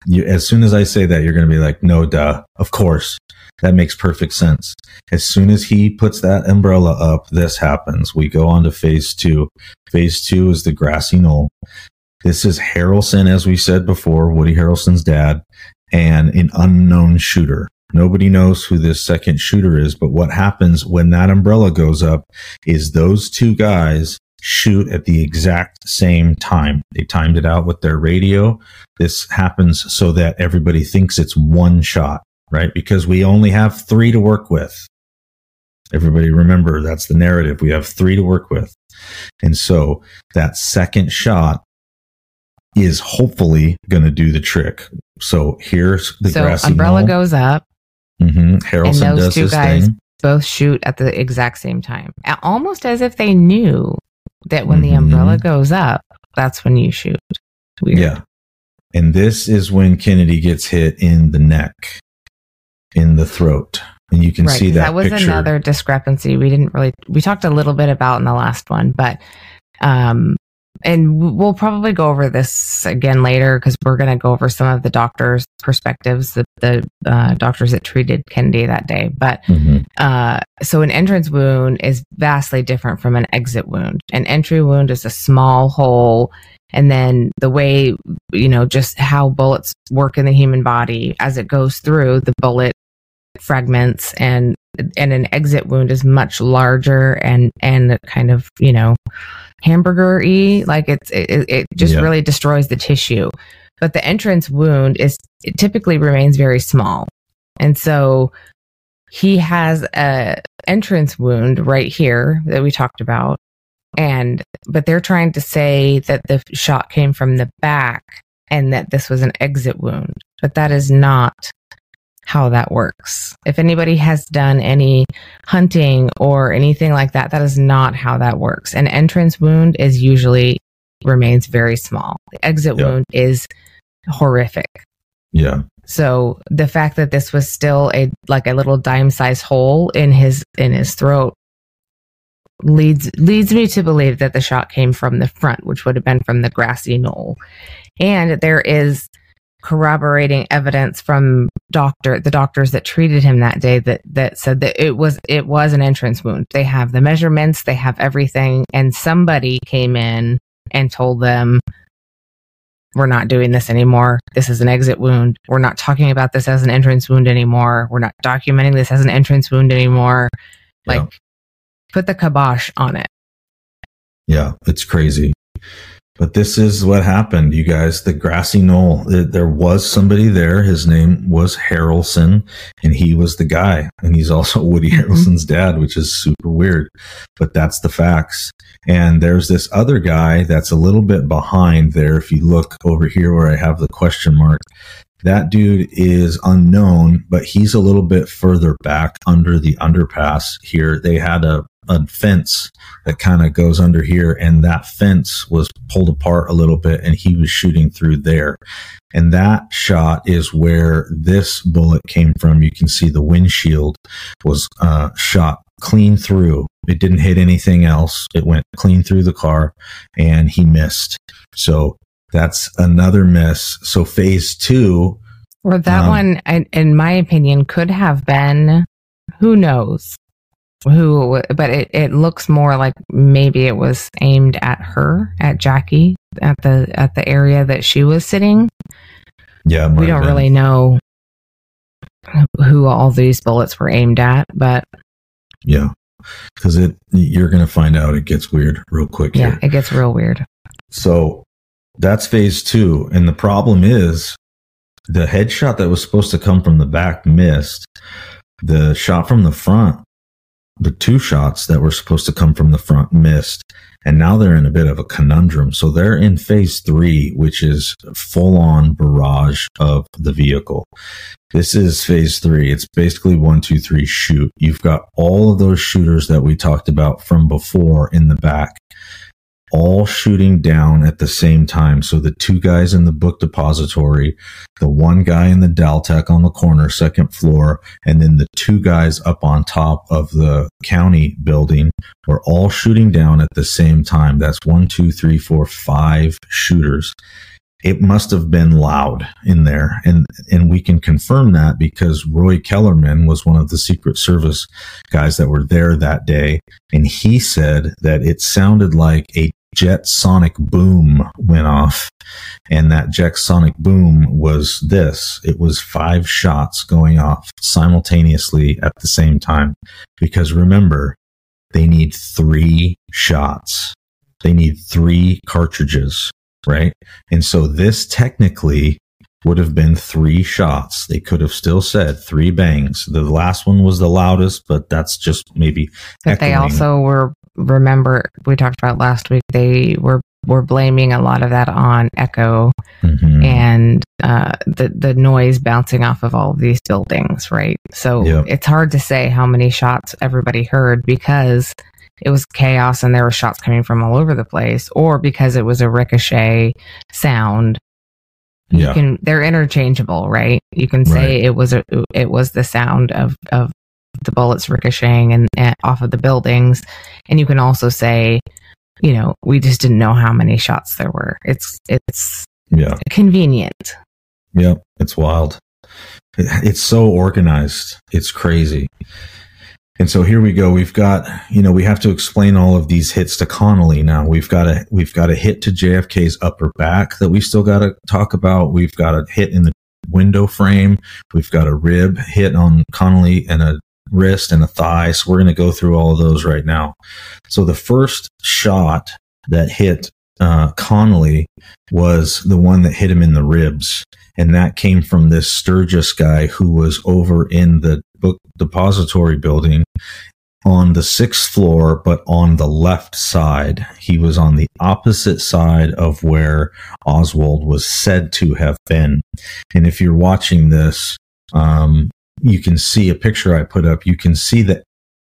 you, as soon as I say that, you're going to be like, no, duh. Of course. That makes perfect sense. As soon as he puts that umbrella up, this happens. We go on to phase two. Phase two is the grassy knoll. This is Harrelson, as we said before, Woody Harrelson's dad, and an unknown shooter. Nobody knows who this second shooter is, but what happens when that umbrella goes up is those two guys shoot at the exact same time. They timed it out with their radio. This happens so that everybody thinks it's one shot, right? Because we only have three to work with. Everybody remember that's the narrative. We have three to work with. And so that second shot is hopefully going to do the trick. So here's the so umbrella knoll. goes up. hmm Harrelson and those does two guys thing. both shoot at the exact same time, almost as if they knew that when the Mhm. umbrella goes up, that's when you shoot. Weird. Yeah. And this is when Kennedy gets hit in the neck, in the throat. And you can right. that. that, was picture. another discrepancy we didn't really we talked a little bit about in the last one, but Um, and we'll probably go over this again later because we're going to go over some of the doctors' perspectives, the, the uh, doctors that treated Kennedy that day. But Mhm. uh, so an entrance wound is vastly different from an exit wound. An entry wound is a small hole. And then the way, you know, just how bullets work in the human body as it goes through, the bullet fragments and and an exit wound is much larger and and kind of you know hamburger y like it's it, it just Yeah. really destroys the tissue. But the entrance wound is it typically remains very small. And so he has a entrance wound right here that we talked about. And but they're trying to say that the shot came from the back and that this was an exit wound. But that is not how that works. If anybody has done any hunting or anything like that, that is not how that works. An entrance wound is usually remains very small. The exit Yeah. wound is horrific. Yeah. So the fact that this was still a like a little dime sized hole in his in his throat leads leads me to believe that the shot came from the front, which would have been from the grassy knoll. And there is corroborating evidence from doctor the doctors that treated him that day that that said that it was it was an entrance wound. They have the measurements, they have everything, and somebody came in and told them we're not doing this anymore. This is an exit wound. We're not talking about this as an entrance wound anymore. We're not documenting this as an entrance wound anymore. Like Yeah. put the kibosh on it. Yeah, it's crazy. But this is what happened, you guys. The grassy knoll. There, was somebody there. His name was Harrelson, and he was the guy. And he's also <laughs> Woody Mhm. Harrelson's dad, which is super weird. But that's the facts. And there's this other guy that's a little bit behind there. If you look over here where I have the question mark, that dude is unknown, but he's a little bit further back under the underpass here. They had a, a fence that kind of goes under here and that fence was pulled apart a little bit and he was shooting through there. And that shot is where this bullet came from. You can see the windshield was uh, shot clean through. It didn't hit anything else. It went clean through the car and he missed. So that's another miss. So phase two Or that Um, one, in, in my opinion, could have been who knows who, but it, it looks more like maybe it was aimed at her, at Jackie, at the at the area that she was sitting. yeah We don't really know who all these bullets were aimed at, but yeah because it you're gonna find out it gets weird real quick yeah, here it gets real weird. So that's phase two. And the problem is the headshot that was supposed to come from the back missed. The shot from the front, the two shots that were supposed to come from the front missed. And now they're in a bit of a conundrum. So they're in phase three, which is full on barrage of the vehicle. This is phase three. It's basically one, two, three, shoot. You've got all of those shooters that we talked about from before in the back all shooting down at the same time. So the two guys in the book depository, the one guy in the Daltex on the corner, second floor, and then the two guys up on top of the county building were all shooting down at the same time. That's one, two, three, four, five shooters. It must have been loud in there. And, and we can confirm that because Roy Kellerman was one of the Secret Service guys that were there that day. And he said that it sounded like a jet sonic boom went off. And that jet sonic boom was this. It was five shots going off simultaneously at the same time. Because remember, they need three shots. They need three cartridges, right? And so this technically would have been three shots. They could have still said three bangs. The last one was the loudest, but that's just maybe But they also were remember we talked about last week. They were were blaming a lot of that on echo Mhm. and uh, the the noise bouncing off of all of these buildings, right? So Yep. it's hard to say how many shots everybody heard because it was chaos and there were shots coming from all over the place, or because it was a ricochet sound. You Yeah. can they're interchangeable, right? You can say Right. it was a it was the sound of of the bullets ricocheting and, and off of the buildings, and you can also say you know, we just didn't know how many shots there were. It's it's Yeah. convenient. Yeah, It's wild. It's so organized. It's crazy. And so here we go. We've got, you know, we have to explain all of these hits to Connally now. We've got a we've got a hit to JFK's upper back that we still got to talk about. We've got a hit in the window frame. We've got a rib hit on Connally and a wrist and a thigh. So we're going to go through all of those right now. So the first shot that hit uh, Connally was the one that hit him in the ribs and that came from this Sturgis guy who was over in the book depository building on the sixth floor, but on the left side. He was on the opposite side of where Oswald was said to have been. And if you're watching this, um, you can see a picture I put up. You can see that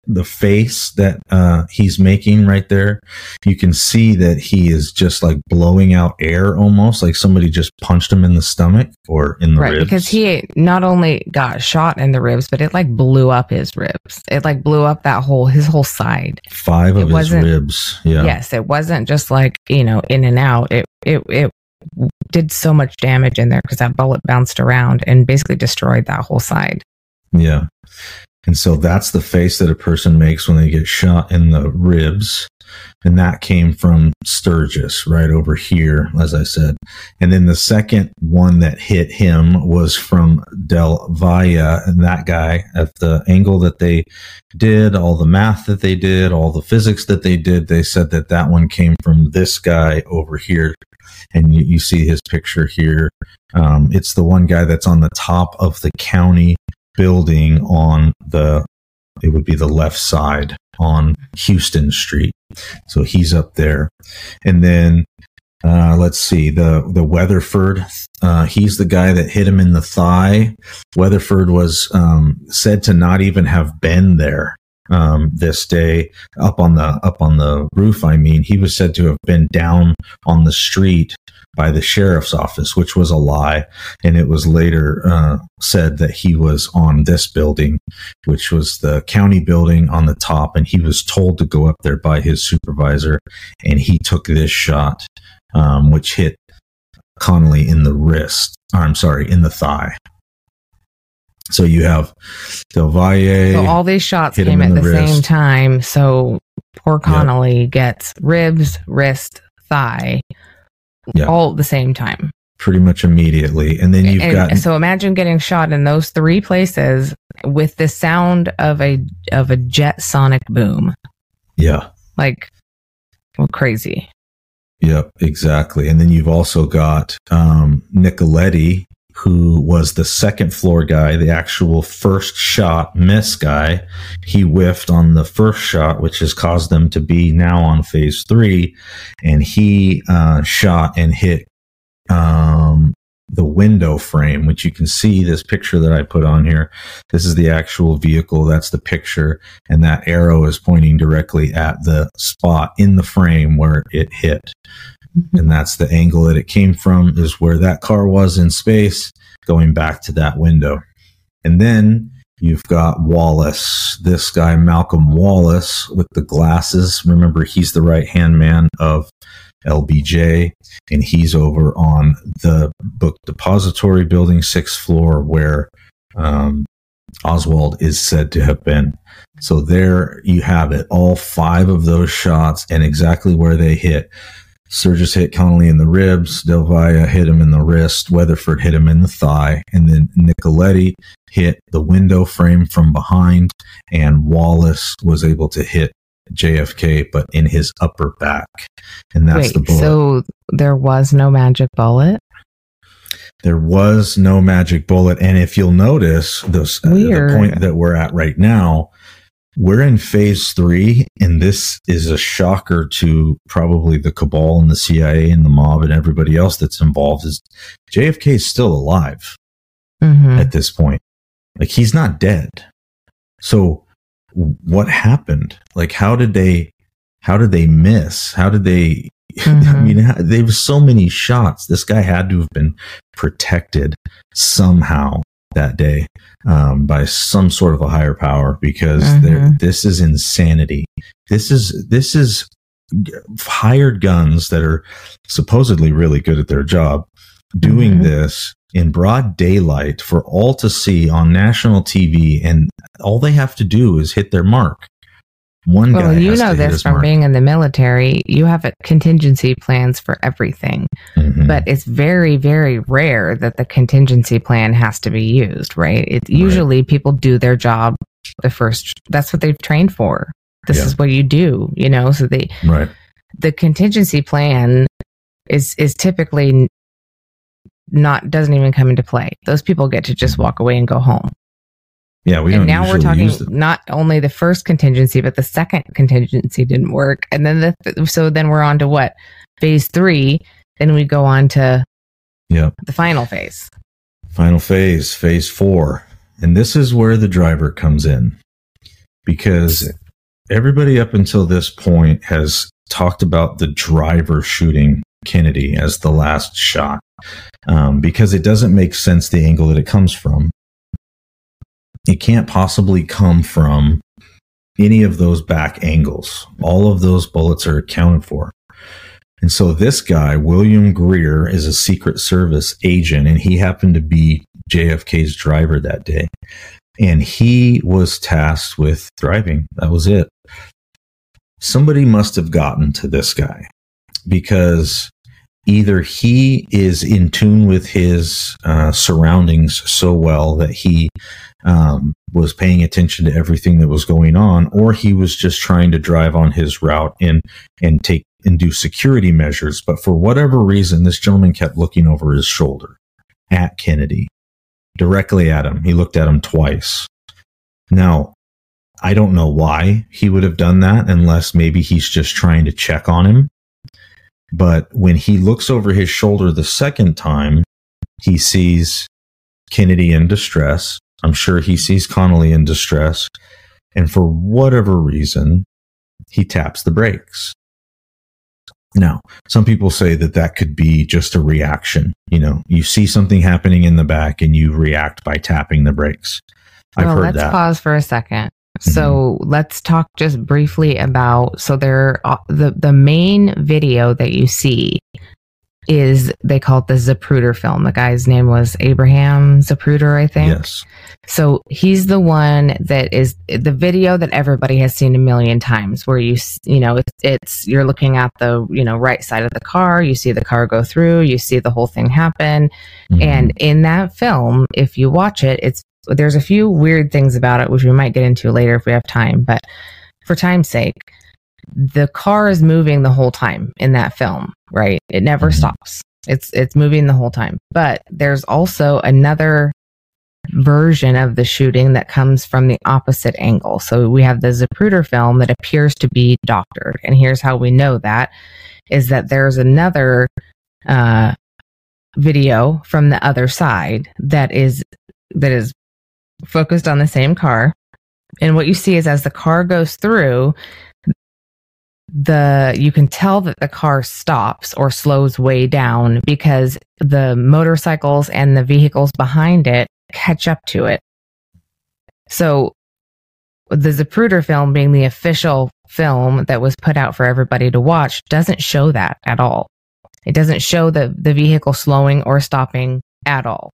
the face that uh, he's making right there. You can see that he is just like blowing out air almost like somebody just punched him in the stomach or in the ribs. right. ribs. Because he not only got shot in the ribs, but it like blew up his ribs. It like blew up that whole his whole side. Five It of his ribs. Yeah. Yes, it wasn't just like, you know, in and out. It it it did so much damage in there because that bullet bounced around and basically destroyed that whole side. Yeah. And so that's the face that a person makes when they get shot in the ribs. And that came from Sturgis right over here, as I said. And then the second one that hit him was from Del Valle. And that guy, at the angle that they did, all the math that they did, all the physics that they did, they said that that one came from this guy over here. And you, you see his picture here. Um, it's the one guy that's on the top of the county building on the it would be the left side on Houston Street. So he's up there. And then uh, let's see the the Weatherford. Uh, he's the guy that hit him in the thigh. Weatherford was um, said to not even have been there um, this day up on the up on the roof. I mean, he was said to have been down on the street by the sheriff's office, which was a lie. And it was later uh, said that he was on this building, which was the county building on the top. And he was told to go up there by his supervisor. And he took this shot, um, which hit Connally in the wrist. Or, I'm sorry, in the thigh. So you have Del Valle. So all these shots came at the, the same time. So poor Connally gets ribs, wrist, thigh, Yeah. all at the same time. pretty much immediately. And then you've And got so imagine getting shot in those three places with the sound of a of a jet sonic boom. yeah. Like well, crazy. Yep, exactly. And then you've also got um, Nicoletti, who was the second floor guy, the actual first shot miss guy. He whiffed on the first shot, which has caused them to be now on phase three. And he uh, shot and hit um, the window frame, which you can see this picture that I put on here. This is the actual vehicle. That's the picture. And that arrow is pointing directly at the spot in the frame where it hit and that's the angle that it came from is where that car was in space going back to that window. And then you've got wallace this guy malcolm wallace with the glasses. Remember he's the right hand man of lbj and he's over on the book depository building sixth floor where um, oswald is said to have been. So there you have it all five of those shots and exactly where they hit Sturgis hit Connally in the ribs. Del Valle hit him in the wrist. Weatherford hit him in the thigh. And then Nicoletti hit the window frame from behind. And Wallace was able to hit JFK, but in his upper back. And that's Wait, the bullet. so there was no magic bullet? there was no magic bullet. And if you'll notice, this, uh, the point that we're at right now, we're in phase three, and this is a shocker to probably the cabal and the CIA and the mob and everybody else that's involved. Is JFK is still alive hmm at this point? Like he's not dead. So what happened? Like how did they? How did they miss? How did they? <laughs> I Mhm. mean, there was so many shots. This guy had to have been protected somehow that day um, by some sort of a higher power because Mhm. this is insanity. This is this is hired guns that are supposedly really good at their job doing mm-hmm. this in broad daylight for all to see on national TV, and all they have to do is hit their mark. One well, you know this from mark. being in the military. You have contingency plans for everything, mm-hmm. but it's very, very rare that the contingency plan has to be used. Right? It right. usually people do their job the first. That's what they've trained for. This yeah. is what you do. You know, so they right. The contingency plan is is typically not doesn't even come into play. Those people get to just walk away and go home. Yeah, we and now we're talking not only the first contingency, but the second contingency didn't work, and then the so then we're on to what phase three. Then we go on to yeah the final phase. Final phase, phase four, and this is where the driver comes in because everybody up until this point has talked about the driver shooting Kennedy as the last shot um, because it doesn't make sense the angle that it comes from. It can't possibly come from any of those back angles. All of those bullets are accounted for. And so this guy, William Greer, is a Secret Service agent, and he happened to be JFK's driver that day. And he was tasked with driving. That was it. Somebody must have gotten to this guy because either he is in tune with his uh, surroundings so well that he um, was paying attention to everything that was going on, or he was just trying to drive on his route and and take and do security measures. But for whatever reason, this gentleman kept looking over his shoulder at Kennedy, directly at him. He looked at him twice. Now, I don't know why he would have done that unless maybe he's just trying to check on him but when he looks over his shoulder the second time, he sees Kennedy in distress. I'm sure he sees Connally in distress. And for whatever reason, he taps the brakes. Now, some people say that that could be just a reaction. You know, you see something happening in the back and you react by tapping the brakes. I've well, heard let's that. pause for a second. So mm-hmm. let's talk just briefly about so there uh, the the main video that you see is they call it the Zapruder film. The guy's name was Abraham Zapruder, I think. Yes. So he's the one that is the video that everybody has seen a million times where you you know it's, it's you're looking at the you know right side of the car, you see the car go through, you see the whole thing happen. Mm-hmm. And in that film, if you watch it, it's there's a few weird things about it, which we might get into later if we have time. But for time's sake, the car is moving the whole time in that film, right? It never mm-hmm. stops. It's it's moving the whole time. But there's also another version of the shooting that comes from the opposite angle. So we have the Zapruder film that appears to be doctored. And here's how we know that is that there's another uh, video from the other side that is that is focused on the same car. And what you see is as the car goes through, the you can tell that the car stops or slows way down because the motorcycles and the vehicles behind it catch up to it. So the Zapruder film being the official film that was put out for everybody to watch doesn't show that at all. It doesn't show the, the vehicle slowing or stopping at all.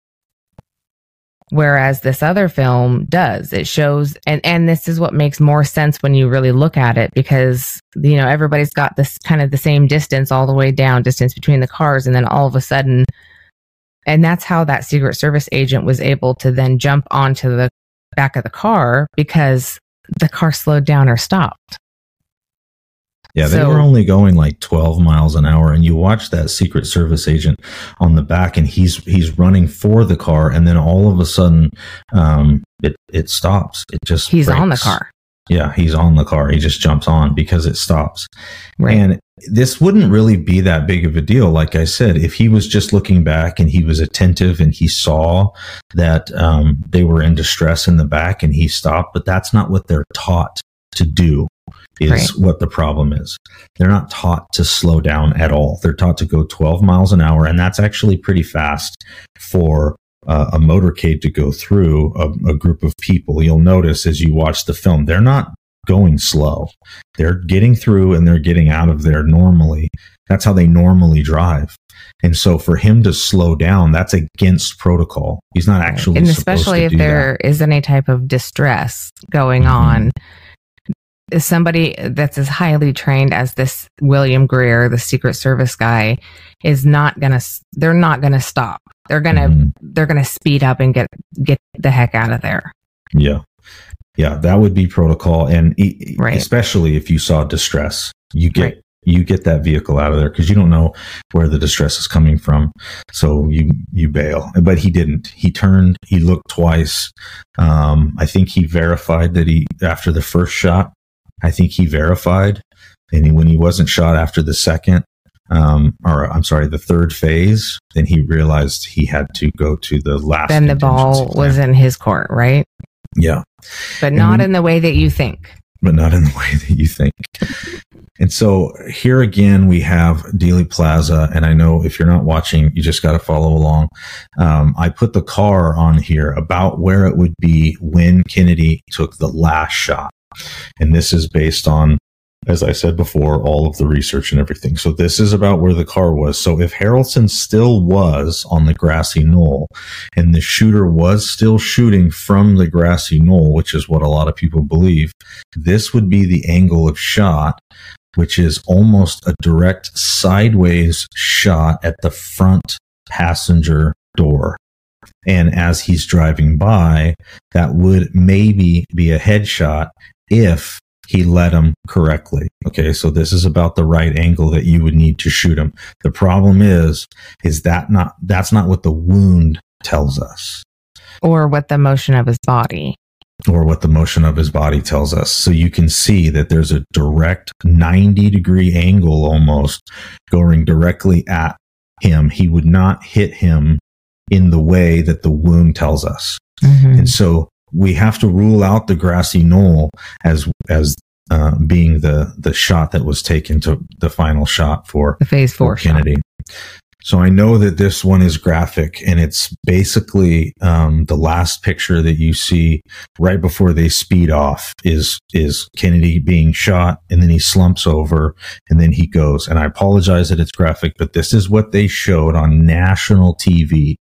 Whereas this other film does. It shows, and, and this is what makes more sense when you really look at it because, you know, everybody's got this kind of the same distance all the way down, distance between the cars. And then all of a sudden, and that's how that Secret Service agent was able to then jump onto the back of the car because the car slowed down or stopped. Yeah, they so, were only going like 12 miles an hour and you watch that secret service agent on the back and he's he's running for the car and then all of a sudden um it it stops. It just He's breaks. on the car. Yeah, he's on the car. He just jumps on because it stops. Right. And this wouldn't really be that big of a deal. Like I said, if he was just looking back and he was attentive and he saw that um, they were in distress in the back and he stopped, but that's not what they're taught to do is right. what the problem is. They're not taught to slow down at all. They're taught to go 12 miles an hour, and that's actually pretty fast for uh, a motorcade to go through a, a, group of people. You'll notice as you watch the film, they're not going slow. They're getting through and they're getting out of there normally. That's how they normally drive. And so for him to slow down, that's against protocol. He's not actually, and especially if there that. is any type of distress going Mhm. on. Somebody that's as highly trained as this William Greer, the Secret Service guy, is not gonna. They're not gonna stop. They're gonna. Mhm. They're gonna speed up and get get the heck out of there. Yeah. Yeah, that would be protocol. And e- Right. especially if you saw distress, you get, Right. you get that vehicle out of there because you don't know where the distress is coming from. So you, you bail, but he didn't. He turned, he looked twice. Um, I think he verified that he, after the first shot, I think he verified. And when he wasn't shot after the second, um, or I'm sorry, the third phase, then he realized he had to go to the last. Then the ball contingency was in his court, right? yeah. But And not we- in the way that you think. but not in the <laughs> way that you think. And so here again, we have Dealey Plaza. And I know if you're not watching, you just got to follow along. Um, I put the car on here about where it would be when Kennedy took the last shot. And this is based on, as I said before, all of the research and everything. So this is about where the car was. So if Harrelson still was on the grassy knoll and the shooter was still shooting from the grassy knoll, which is what a lot of people believe, this would be the angle of shot, which is almost a direct sideways shot at the front passenger door. And as he's driving by, that would maybe be a headshot if he led him correctly. Okay, so this is about the right angle that you would need to shoot him. The problem is, is that not that's not what the wound tells us Or what the motion of his body. or what the motion of his body tells us. So you can see that there's a direct 90 degree angle almost going directly at him. He would not hit him in the way that the wound tells us. Mhm. And so we have to rule out the grassy knoll as, as, uh, being the, the shot that was taken to the final shot for The phase four for shot. So I know that this one is graphic and it's basically um, the last picture that you see right before they speed off is is Kennedy being shot and then he slumps over and then he goes. And I apologize that it's graphic, but this is what they showed on national TV.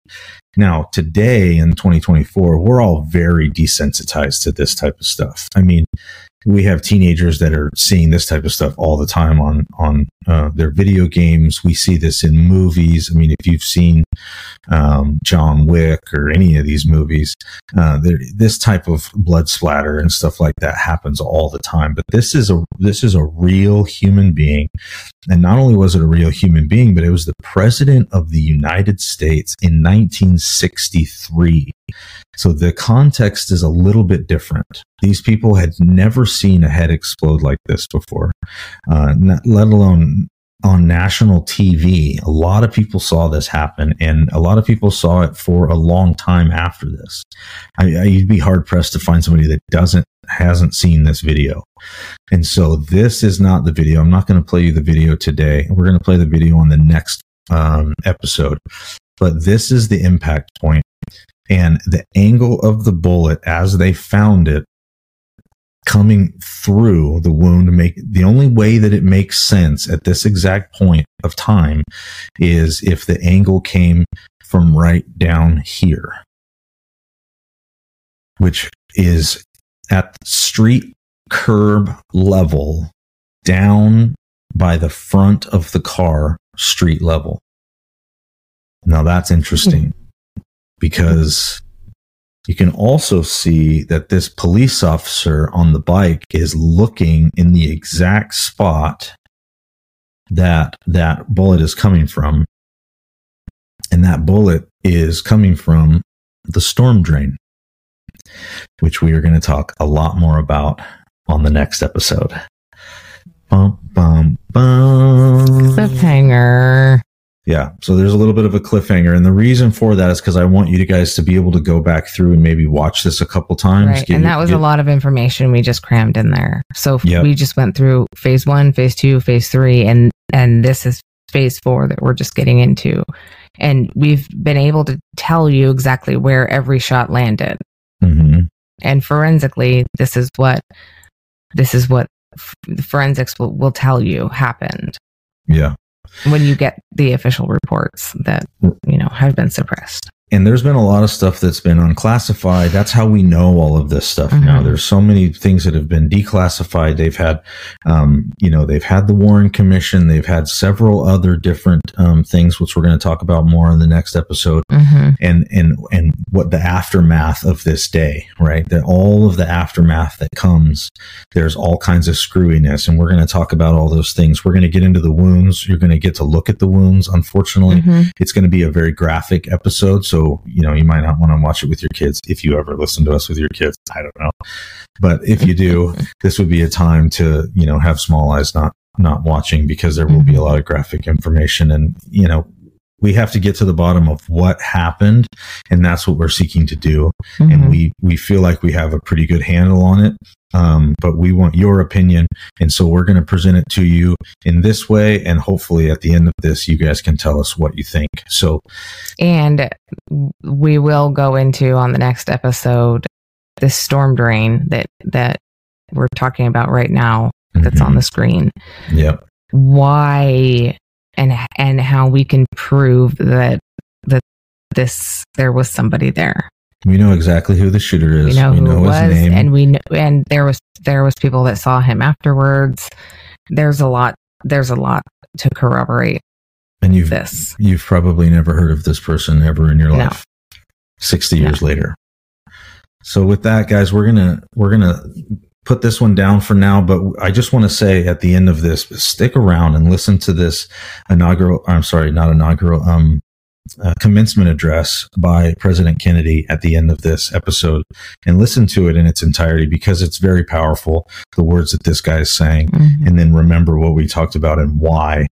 Now, today in 2024, we're all very desensitized to this type of stuff. I mean, we have teenagers that are seeing this type of stuff all the time on on uh, their video games. We see this in movies. I mean, if you've seen um, John Wick or any of these movies, uh, this type of blood splatter and stuff like that happens all the time. But this is a this is a real human being, and not only was it a real human being, but it was the president of the United States in 1963. So the context is a little bit different. These people had never seen a head explode like this before, uh, not, let alone on national TV. A lot of people saw this happen, and a lot of people saw it for a long time after this. I, I, you'd be hard pressed to find somebody that doesn't hasn't seen this video. And so this is not the video. I'm not going to play you the video today. We're going to play the video on the next um, episode. But this is the impact point and the angle of the bullet as they found it coming through the wound make the only way that it makes sense at this exact point of time is if the angle came from right down here which is at street curb level down by the front of the car street level. Now that's interesting because you can also see that this police officer on the bike is looking in the exact spot that that bullet is coming from. And that bullet is coming from the storm drain, which we are going to talk a lot more about on the next episode. Bum, bum, bum. Cliffhanger. Yeah. So there's a little bit of a cliffhanger. And the reason for that is because I want you guys to be able to go back through and maybe watch this a couple times. Right. get- and that was get- a lot of information we just crammed in there. So Yep. we just went through phase one, phase two, phase three, and and this is phase four that we're just getting into. And we've been able to tell you exactly where every shot landed. Mhm. And forensically, this is what this is what f- forensics will, will tell you happened Yeah. When you get the official reports that you know have been suppressed. And there's been a lot of stuff that's been unclassified. That's how we know all of this stuff now. Mhm. There's so many things that have been declassified. They've had, um, you know, they've had the Warren Commission. They've had several other different um, things, which we're going to talk about more in the next episode. Mm-hmm. And and and what the aftermath of this day, right? That all of the aftermath that comes, there's all kinds of screwiness, and we're going to talk about all those things. We're going to get into the wounds. You're going to get to look at the wounds. Unfortunately, Mm-hmm. it's going to be a very graphic episode so you know you might not want to watch it with your kids if you ever listen to us with your kids. I don't know. But if you do <laughs> this would be a time to you know have small eyes not not watching because there will be a lot of graphic information and you know we have to get to the bottom of what happened and that's what we're seeking to do Mm-hmm. and we we feel like we have a pretty good handle on it um, but we want your opinion and so we're going to present it to you in this way and hopefully at the end of this you guys can tell us what you think so And we will go into on the next episode this storm drain that that we're talking about right now that's on the screen. Mm-hmm. yep Why and and how we can prove that that this there was somebody there. we know exactly who the shooter is We know we who know his was, name and we kn- and there was there was people that saw him afterwards. There's a lot. There's a lot to corroborate and you've this. you've probably never heard of this person ever in your No. life 60 years later so with that guys we're gonna we're gonna put this one down for now but i just want to say at the end of this stick around and listen to this inaugural i'm sorry not inaugural um uh, commencement address by president kennedy at the end of this episode and listen to it in its entirety because it's very powerful the words that this guy is saying Mhm. and then remember what we talked about and why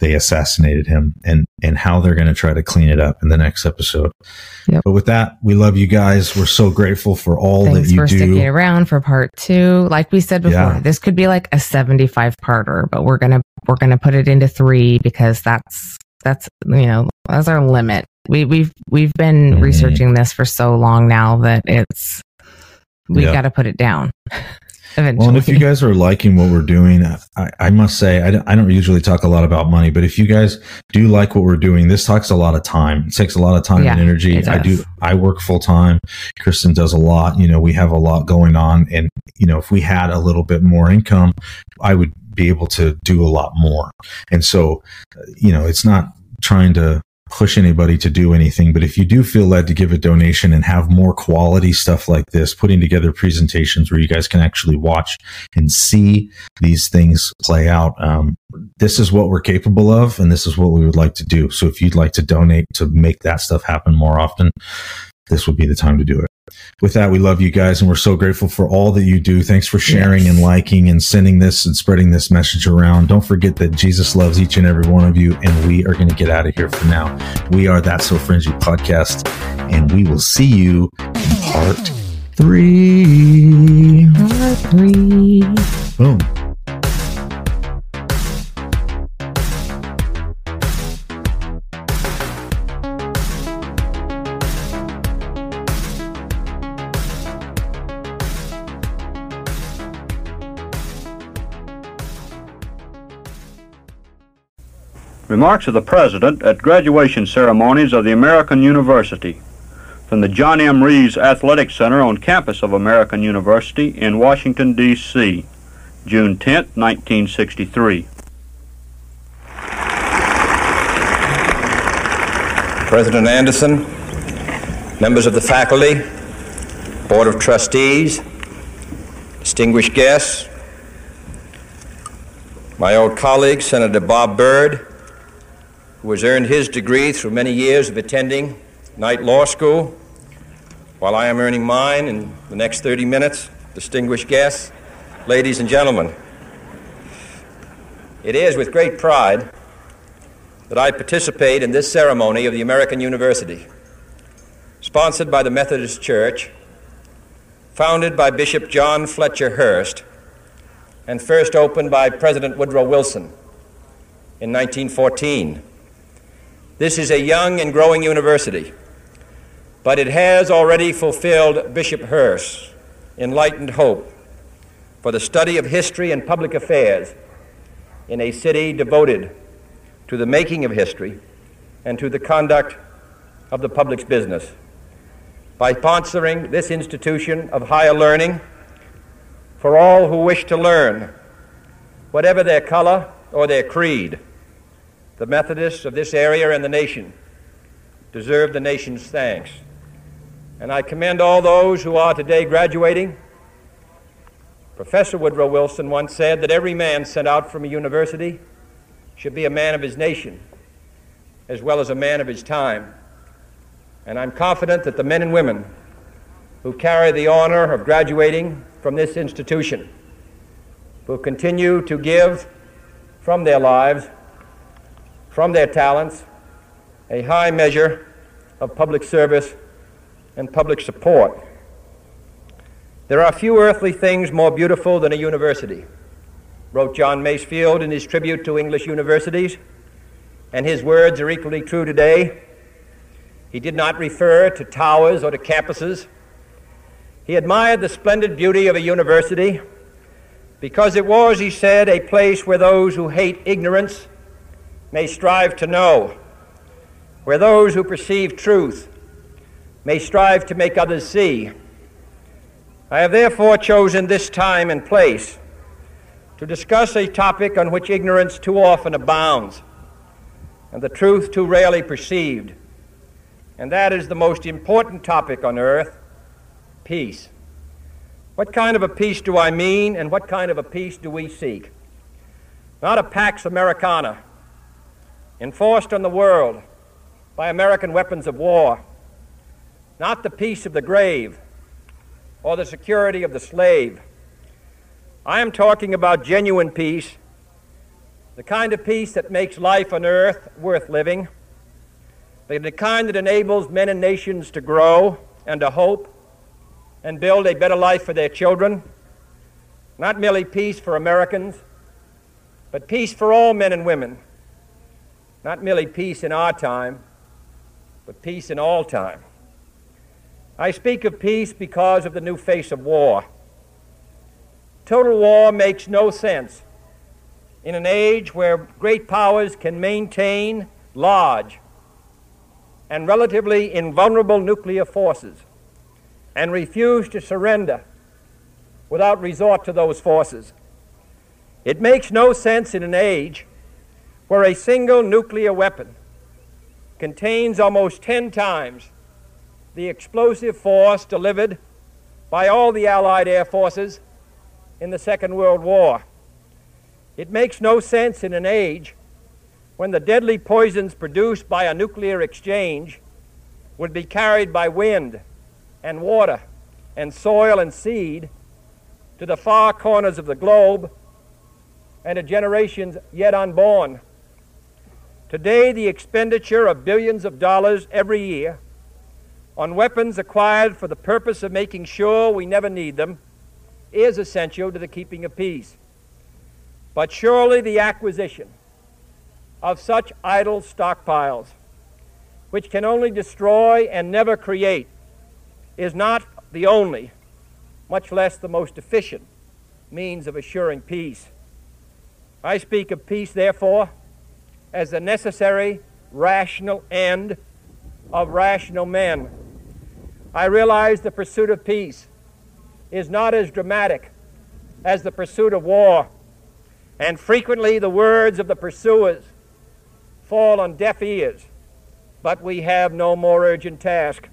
they assassinated him and and how they're going to try to clean it up in the next episode. Yep. But with that, we love you guys. We're so grateful for all Thanks that you for do. sticking around for part two. Like we said before, Yeah. this could be like a 75 parter, but we're gonna we're gonna put it into three because that's that's you know that's our limit. We we've we've been Mhm. researching this for so long now that it's we Yeah. got to put it down. <laughs> Eventually, Well, and if you guys are liking what we're doing, I, I must say, I don't, I don't usually talk a lot about money, but if you guys do like what we're doing, this takes a lot of time. It takes a lot of time Yeah, and energy. I do. I work full time. Kristin does a lot. You know, we have a lot going on. And, you know, if we had a little bit more income, I would be able to do a lot more. And so, you know, it's not trying to push anybody to do anything, but if you do feel led to give a donation and have more quality stuff like this, putting together presentations where you guys can actually watch and see these things play out, um, this is what we're capable of, and this is what we would like to do. So if you'd like to donate to make that stuff happen more often, this would be the time to do it. With that, we love you guys and we're so grateful for all that you do. Thanks for sharing Yes. and liking and sending this and spreading this message around. Don't forget that Jesus loves each and every one of you, and we are going to get out of here for now. We are That So Fringy podcast, and we will see you in part three. Part three. Boom. Remarks of the President at graduation ceremonies of the American University from the John M. Reeves Athletic Center on campus of American University in Washington, D.C., June 10, 1963. President Anderson, members of the faculty, Board of Trustees, distinguished guests, my old colleague, Senator Bob Byrd, who has earned his degree through many years of attending night Law School, while I am earning mine in the next 30 minutes, distinguished guests, ladies and gentlemen. It is with great pride that I participate in this ceremony of the American University, sponsored by the Methodist Church, founded by Bishop John Fletcher Hurst, and first opened by President Woodrow Wilson in 1914. This is a young and growing university, but it has already fulfilled Bishop Hurst's enlightened hope for the study of history and public affairs in a city devoted to the making of history and to the conduct of the public's business. By sponsoring this institution of higher learning for all who wish to learn, whatever their color or their creed, the Methodists of this area and the nation deserve the nation's thanks. And I commend all those who are today graduating. Professor Woodrow Wilson once said that every man sent out from a university should be a man of his nation as well as a man of his time. And I'm confident that the men and women who carry the honor of graduating from this institution will continue to give from their lives, from their talents, a high measure of public service and public support. There are few earthly things more beautiful than a university, wrote John Masefield in his tribute to English universities, and his words are equally true today. He did not refer to towers or to campuses. He admired the splendid beauty of a university because it was, he said, a place where those who hate ignorance may strive to know, where those who perceive truth may strive to make others see. I have therefore chosen this time and place to discuss a topic on which ignorance too often abounds and the truth too rarely perceived, and that is the most important topic on earth peace. What kind of a peace do I mean, and what kind of a peace do we seek? Not a Pax Americana, enforced on the world by American weapons of war not the peace of the grave or the security of the slave. I am talking about genuine peace, the kind of peace that makes life on earth worth living, the kind that enables men and nations to grow and to hope and build a better life for their children. Not merely peace for Americans, but peace for all men and women. Not merely peace in our time, but peace in all time. I speak of peace because of the new face of war. Total war makes no sense in an age where great powers can maintain large and relatively invulnerable nuclear forces and refuse to surrender without resort to those forces. It makes no sense in an age where a single nuclear weapon contains almost 10 times the explosive force delivered by all the Allied air forces in the Second World War. It makes no sense in an age when the deadly poisons produced by a nuclear exchange would be carried by wind and water and soil and seed to the far corners of the globe and to generations yet unborn. Today, the expenditure of billions of dollars every year on weapons acquired for the purpose of making sure we never need them is essential to the keeping of peace. But surely the acquisition of such idle stockpiles, which can only destroy and never create, is not the only, much less the most efficient, means of assuring peace. I speak of peace, therefore, as the necessary, rational end of rational men I realize the pursuit of peace is not as dramatic as the pursuit of war, and frequently the words of the pursuers fall on deaf ears, but we have no more urgent task.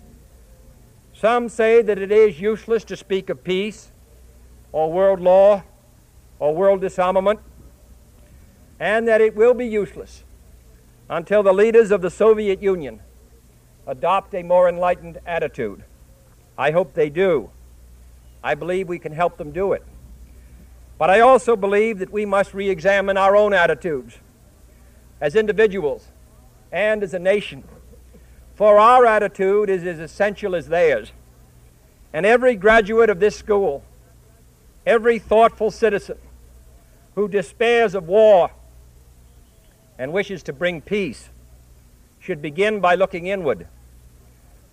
Some say that it is useless to speak of peace or world law or world disarmament, and that it will be useless until the leaders of the Soviet Union adopt a more enlightened attitude. I hope they do. I believe we can help them do it. But I also believe that we must re examine our own attitudes as individuals and as a nation. For our attitude is as essential as theirs. And every graduate of this school, every thoughtful citizen who despairs of war and wishes to bring peace should begin by looking inward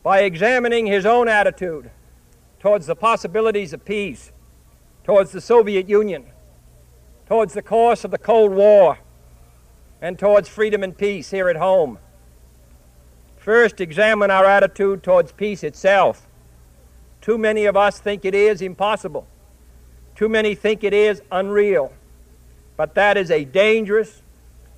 by examining his own attitude towards the possibilities of peace, towards the Soviet Union, towards the course of the Cold War, and towards freedom and peace here at home. First, examine our attitude towards peace itself. Too many of us think it is impossible. Too many think it is unreal. But that is a dangerous,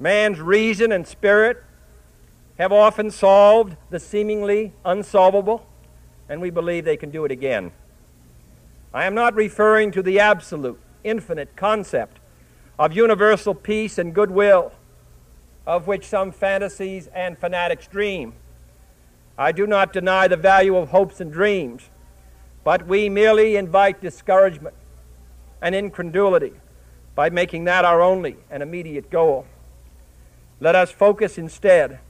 Man's reason and spirit have often solved the seemingly unsolvable, and we believe they can do it again. I am not referring to the absolute, infinite concept of universal peace and goodwill, of which some fantasies and fanatics dream. I do not deny the value of hopes and dreams, but we merely invite discouragement and incredulity by making that our only and immediate goal. Let us focus instead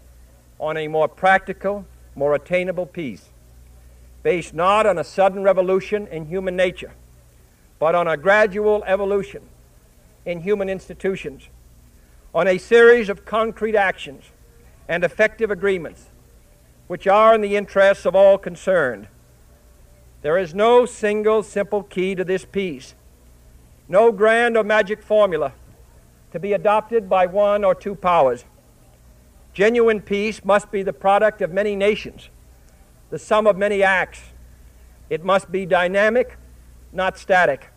on a more practical, more attainable peace, based not on a sudden revolution in human nature, but on a gradual evolution in human institutions, on a series of concrete actions and effective agreements which are in the interests of all concerned. There is no single simple key to this peace, no grand or magic formula to be adopted by one or two powers. Genuine peace must be the product of many nations, the sum of many acts. It must be dynamic, not static,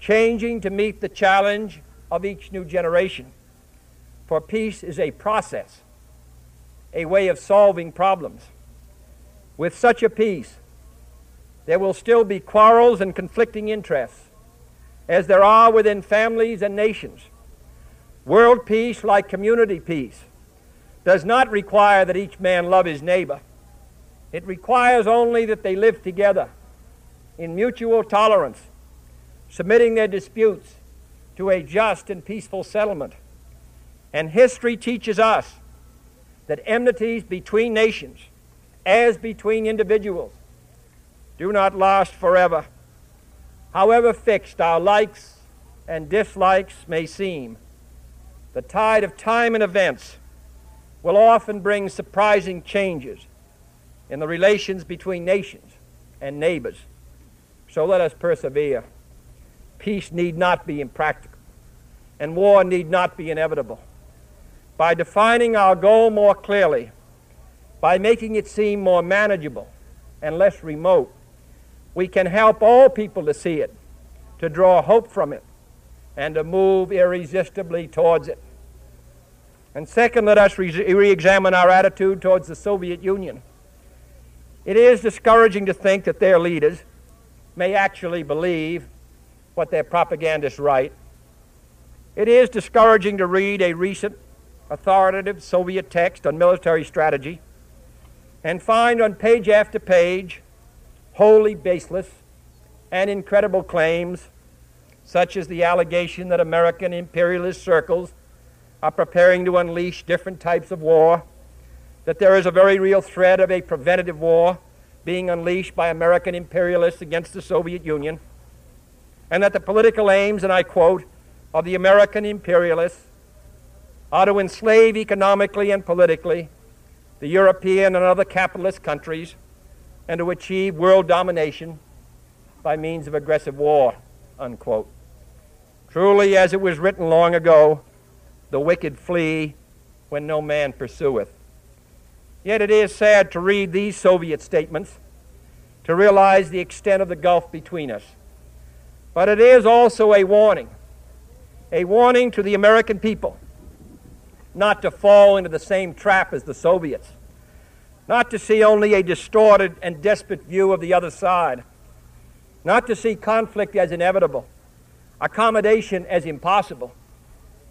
changing to meet the challenge of each new generation. For peace is a process, a way of solving problems. With such a peace, there will still be quarrels and conflicting interests, as there are within families and nations. World peace, like community peace, does not require that each man love his neighbor. It requires only that they live together in mutual tolerance, submitting their disputes to a just and peaceful settlement. And history teaches us that enmities between nations, as between individuals, do not last forever. However fixed our likes and dislikes may seem, the tide of time and events will often bring surprising changes in the relations between nations and neighbors. So let us persevere. Peace need not be impractical, and war need not be inevitable. By defining our goal more clearly, by making it seem more manageable and less remote, we can help all people to see it, to draw hope from it, and to move irresistibly towards it. And second, let us re examine our attitude towards the Soviet Union. It is discouraging to think that their leaders may actually believe what their propagandists write. It is discouraging to read a recent authoritative Soviet text on military strategy and find on page after page wholly baseless and incredible claims, such as the allegation that American imperialist circles are preparing to unleash different types of war, that there is a very real threat of a preventative war being unleashed by American imperialists against the Soviet Union, and that the political aims, and I quote, of the American imperialists are to enslave economically and politically the European and other capitalist countries and to achieve world domination by means of aggressive war, unquote. Truly, as it was written long ago, the wicked flee when no man pursueth. Yet it is sad to read these Soviet statements to realize the extent of the gulf between us. But it is also a warning, a warning to the American people not to fall into the same trap as the Soviets, not to see only a distorted and desperate view of the other side, not to see conflict as inevitable, accommodation as impossible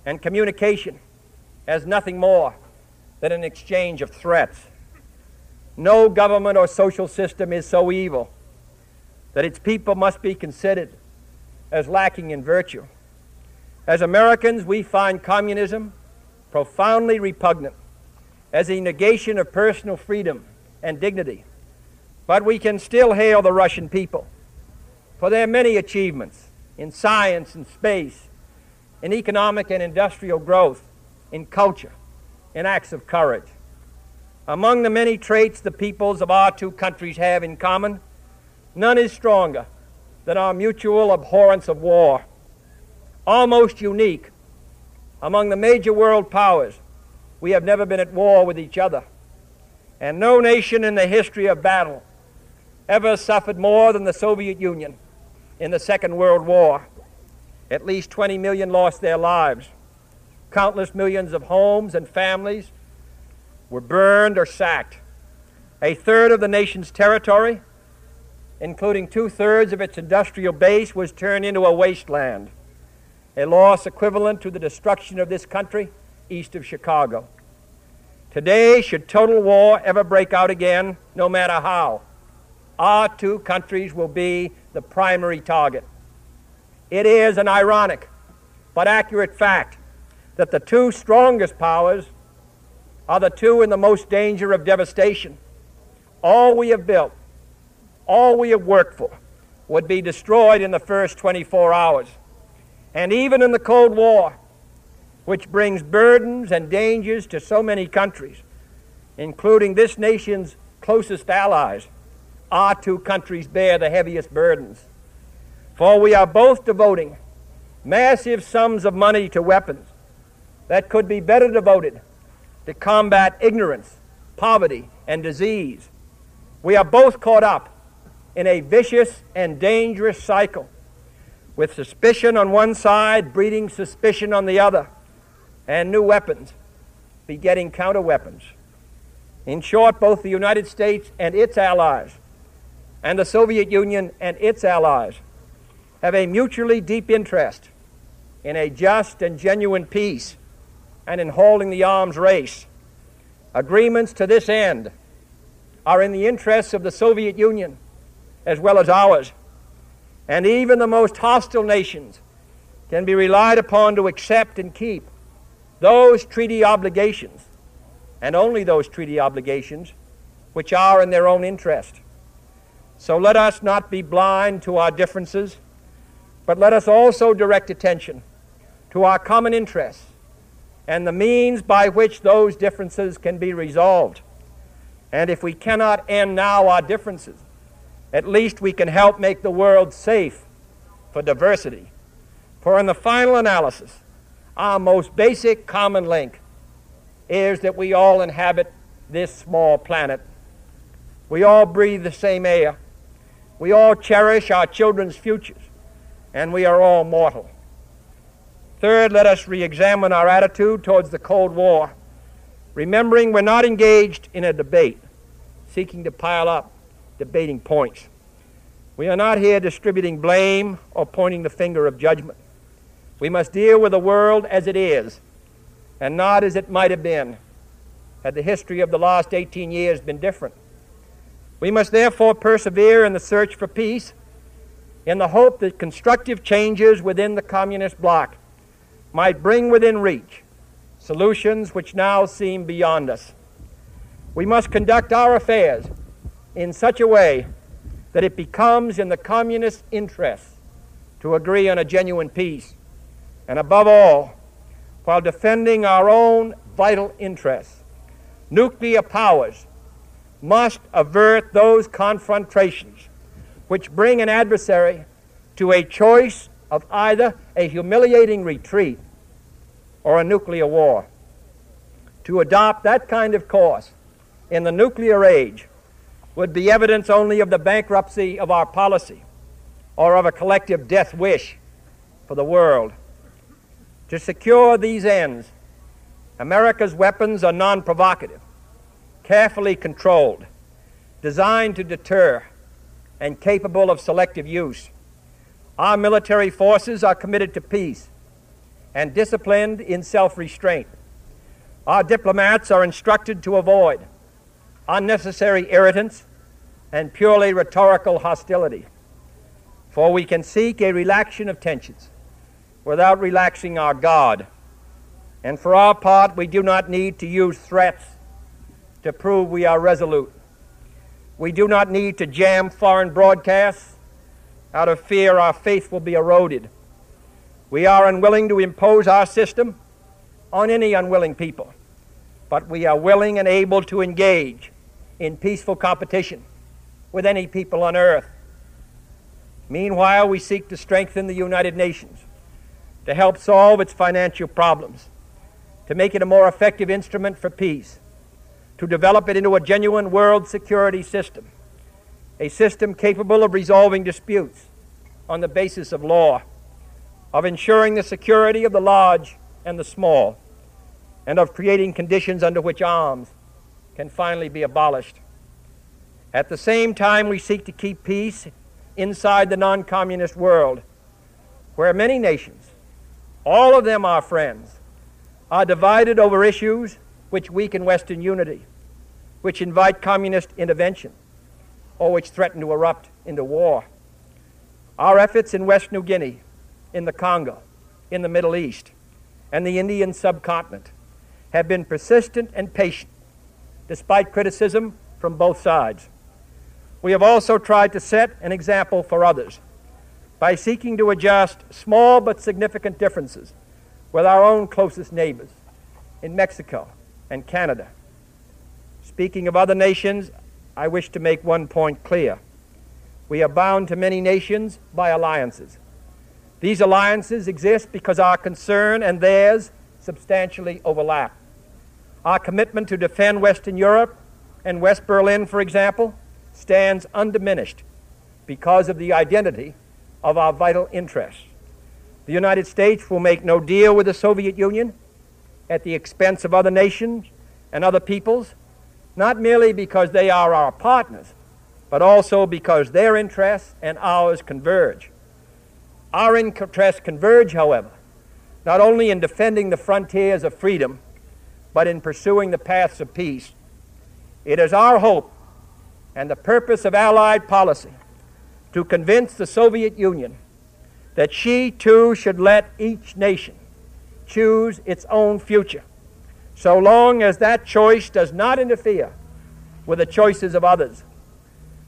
and communication as nothing more than an exchange of threats. No government or social system is so evil that its people must be considered as lacking in virtue. As Americans, we find communism profoundly repugnant as a negation of personal freedom and dignity. But we can still hail the Russian people for their many achievements in science and space, in economic and industrial growth, in culture, in acts of courage. Among the many traits the peoples of our two countries have in common, none is stronger than our mutual abhorrence of war. Almost unique among the major world powers, we have never been at war with each other. And no nation in the history of battle ever suffered more than the Soviet Union in the Second World War. At least 20 million lost their lives. Countless millions of homes and families were burned or sacked. A third of the nation's territory, including two thirds of its industrial base, was turned into a wasteland, a loss equivalent to the destruction of this country east of Chicago. Today, should total war ever break out again, no matter how, our two countries will be the primary target. It is an ironic but accurate fact that the two strongest powers are the two in the most danger of devastation. All we have built, all we have worked for, would be destroyed in the first 24 hours. And even in the Cold War, which brings burdens and dangers to so many countries, including this nation's closest allies, our two countries bear the heaviest burdens. For we are both devoting massive sums of money to weapons that could be better devoted to combat ignorance, poverty, and disease. We are both caught up in a vicious and dangerous cycle, with suspicion on one side breeding suspicion on the other, and new weapons begetting counter weapons. In short, both the United States and its allies, and the Soviet Union and its allies, have a mutually deep interest in a just and genuine peace and in holding the arms race. Agreements to this end are in the interests of the Soviet Union as well as ours. And even the most hostile nations can be relied upon to accept and keep those treaty obligations, and only those treaty obligations, which are in their own interest. So let us not be blind to our differences, but let us also direct attention to our common interests and the means by which those differences can be resolved. And if we cannot end now our differences, at least we can help make the world safe for diversity. For in the final analysis, our most basic common link is that we all inhabit this small planet. We all breathe the same air. We all cherish our children's futures. And we are all mortal. Third, let us re examine our attitude towards the Cold War, remembering we're not engaged in a debate, seeking to pile up debating points. We are not here distributing blame or pointing the finger of judgment. We must deal with the world as it is and not as it might have been had the history of the last 18 years been different. We must therefore persevere in the search for peace in the hope that constructive changes within the communist bloc might bring within reach solutions which now seem beyond us. We must conduct our affairs in such a way that it becomes in the communist interest to agree on a genuine peace, and above all, while defending our own vital interests. Nuclear powers must avert those confrontations which bring an adversary to a choice of either a humiliating retreat or a nuclear war. To adopt that kind of course in the nuclear age would be evidence only of the bankruptcy of our policy or of a collective death wish for the world. To secure these ends, America's weapons are non provocative, carefully controlled, designed to deter, and capable of selective use. Our military forces are committed to peace and disciplined in self restraint. Our diplomats are instructed to avoid unnecessary irritants and purely rhetorical hostility. For we can seek a relaxation of tensions without relaxing our God. And for our part, we do not need to use threats to prove we are resolute. We do not need to jam foreign broadcasts out of fear our faith will be eroded. We are unwilling to impose our system on any unwilling people, but we are willing and able to engage in peaceful competition with any people on earth Meanwhile, we seek to strengthen the United Nations to help solve its financial problems, to make it a more effective instrument for peace, to develop it into a genuine world security system, a system capable of resolving disputes on the basis of law, of ensuring the security of the large and the small, and of creating conditions under which arms can finally be abolished. At the same time, we seek to keep peace inside the non communist world, where many nations, all of them our friends, are divided over issues which weaken Western unity, which invite communist intervention, or which threaten to erupt into war. Our efforts in West New Guinea, in the Congo, in the Middle East, and the Indian subcontinent have been persistent and patient, despite criticism from both sides. We have also tried to set an example for others by seeking to adjust small but significant differences with our own closest neighbors in Mexico and Canada. Speaking of other nations, I wish to make one point clear. We are bound to many nations by alliances. These alliances exist because our concern and theirs substantially overlap. Our commitment to defend Western Europe and West Berlin, for example, stands undiminished because of the identity of our vital interests. The United States will make no deal with the Soviet Union at the expense of other nations and other peoples, not merely because they are our partners, but also because their interests and ours converge. Our interests converge, however, not only in defending the frontiers of freedom, but in pursuing the paths of peace. It is our hope and the purpose of Allied policy to convince the Soviet Union that she too should let each nation choose its own future, so long as that choice does not interfere with the choices of others.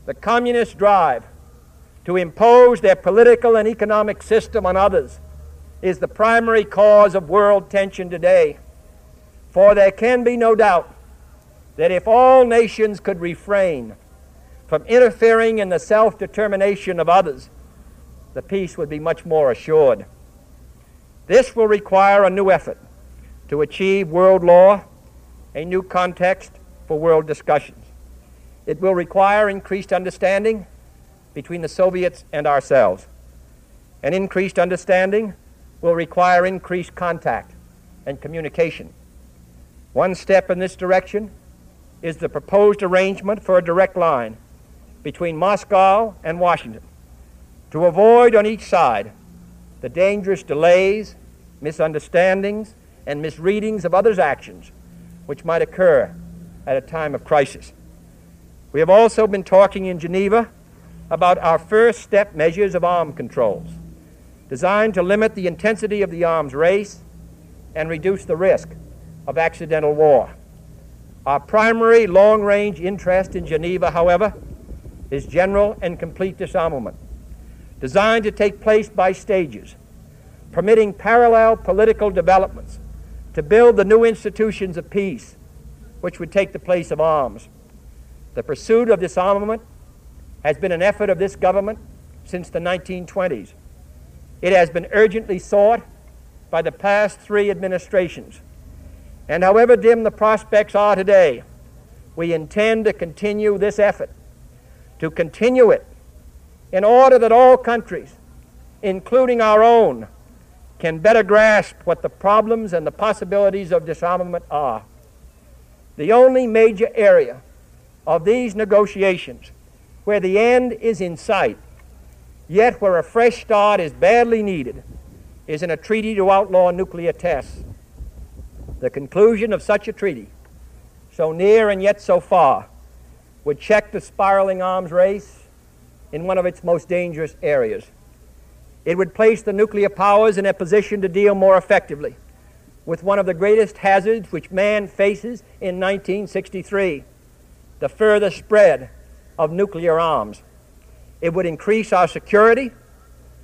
The communist drive to impose their political and economic system on others is the primary cause of world tension today. For there can be no doubt that if all nations could refrain from interfering in the self determination of others, the peace would be much more assured. This will require a new effort to achieve world law, a new context for world discussions. It will require increased understanding between the Soviets and ourselves. An increased understanding will require increased contact and communication. One step in this direction is the proposed arrangement for a direct line between Moscow and Washington to avoid on each side the dangerous delays, misunderstandings, and misreadings of others' actions which might occur at a time of crisis. We have also been talking in Geneva about our first step measures of arms controls, designed to limit the intensity of the arms race and reduce the risk of accidental war. Our primary long range interest in Geneva, however, is general and complete disarmament, designed to take place by stages, permitting parallel political developments to build the new institutions of peace, which would take the place of arms. The pursuit of disarmament has been an effort of this government since the 1920s. It has been urgently sought by the past three administrations. And however dim the prospects are today, we intend to continue this effort to continue it in order that all countries, including our own, can better grasp what the problems and the possibilities of disarmament are. The only major area of these negotiations where the end is in sight, yet where a fresh start is badly needed, is in a treaty to outlaw nuclear tests. The conclusion of such a treaty, so near and yet so far, would check the spiraling arms race, in one of its most dangerous areas. It would place the nuclear powers in a position to deal more effectively with one of the greatest hazards which man faces in 1963 the further spread of nuclear arms. It would increase our security,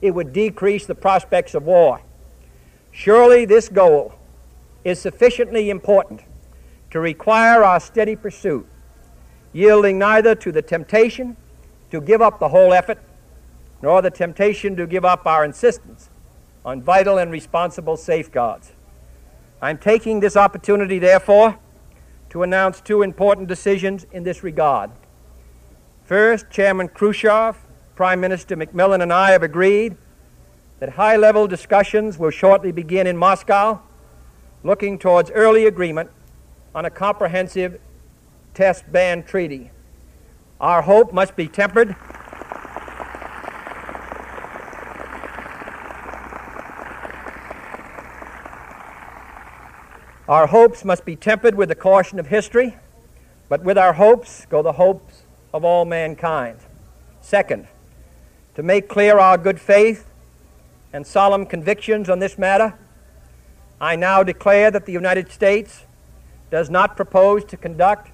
it would decrease the prospects of war. Surely this goal is sufficiently important to require our steady pursuit, yielding neither to the temptation to give up the whole effort, nor the temptation to give up our insistence on vital and responsible safeguards. I'm taking this opportunity, therefore, to announce two important decisions in this regard. First, Chairman Khrushchev, Prime Minister Macmillan, and I have agreed that high level discussions will shortly begin in Moscow, looking towards early agreement on a comprehensive test ban treaty. Our hope must be tempered. Our hopes must be tempered with the caution of history, but with our hopes go the hopes of all mankind. Second, to make clear our good faith and solemn convictions on this matter, I now declare that the United States does not propose to conduct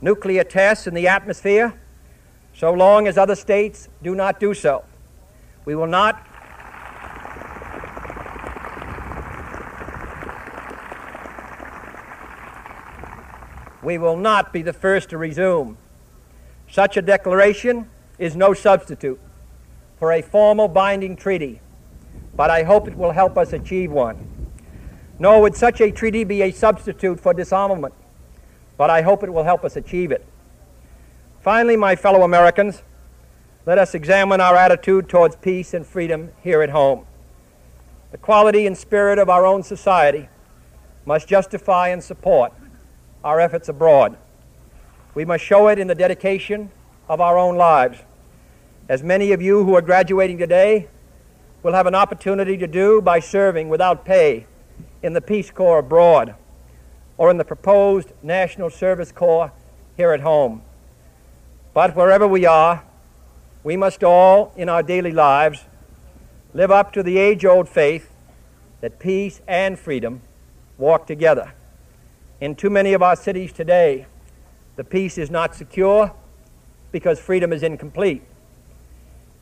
nuclear tests in the atmosphere so long as other states do not do so. We will not we will not be the first to resume. Such a declaration is no substitute for a formal binding treaty but I hope it will help us achieve one. Nor would such a treaty be a substitute for disarmament, but I hope it will help us achieve it. Finally, my fellow Americans, let us examine our attitude towards peace and freedom here at home. The quality and spirit of our own society must justify and support our efforts abroad. We must show it in the dedication of our own lives. As many of you who are graduating today will have an opportunity to do by serving without pay in the Peace Corps abroad or in the proposed National Service Corps here at home. But wherever we are, we must all, in our daily lives, live up to the age old faith that peace and freedom walk together. In too many of our cities today, the peace is not secure because freedom is incomplete.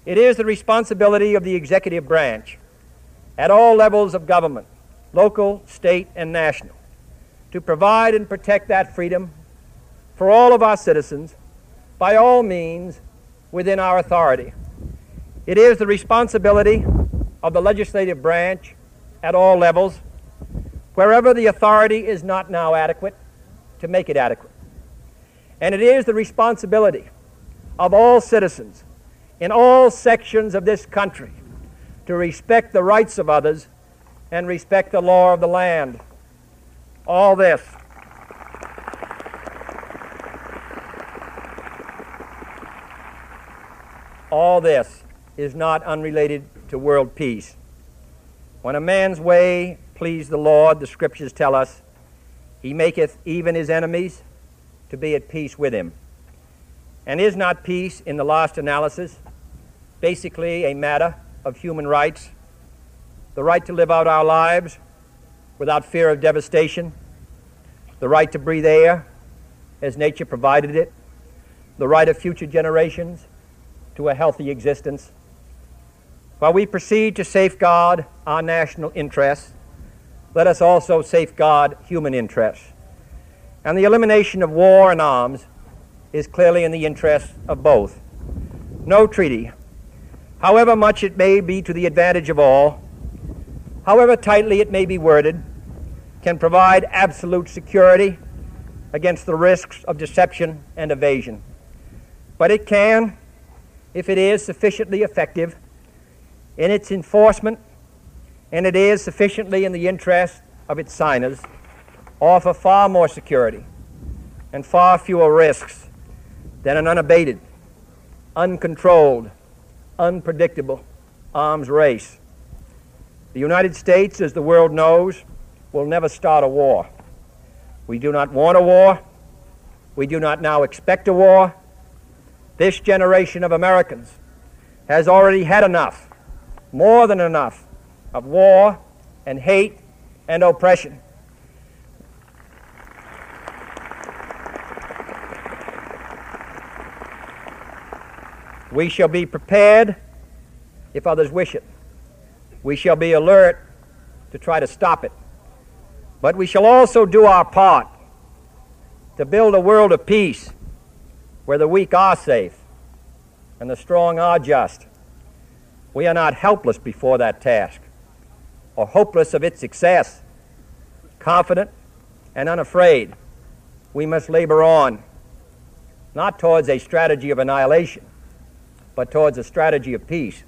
It is the responsibility of the executive branch at all levels of government, local, state, and national, to provide and protect that freedom for all of our citizens by all means within our authority. It is the responsibility of the legislative branch at all levels, wherever the authority is not now adequate, to make it adequate. And it is the responsibility of all citizens in all sections of this country to respect the rights of others and respect the law of the land. All this. All this is not unrelated to world peace. When a man's way please the Lord, the scriptures tell us, he maketh even his enemies to be at peace with him. And is not peace, in the last analysis, basically a matter of human rights the right to live out our lives without fear of devastation, the right to breathe air as nature provided it, the right of future generations to a healthy existence. While we proceed to safeguard our national interests, let us also safeguard human interests. And the elimination of war and arms is clearly in the interest of both. No treaty however much it may be to the advantage of all, however tightly it may be worded, can provide absolute security against the risks of deception and evasion. But it can, if it is sufficiently effective in its enforcement and it is sufficiently in the interest of its signers, offer far more security and far fewer risks than an unabated, uncontrolled, unpredictable arms race. The United States, as the world knows, will never start a war. We do not want a war. We do not now expect a war. This generation of Americans has already had enough, more than enough, of war and hate and oppression. We shall be prepared if others wish it. We shall be alert to try to stop it. But we shall also do our part to build a world of peace where the weak are safe and the strong are just. We are not helpless before that task or hopeless of its success. Confident and unafraid, we must labor on, not towards a strategy of annihilation, but towards a strategy of peace.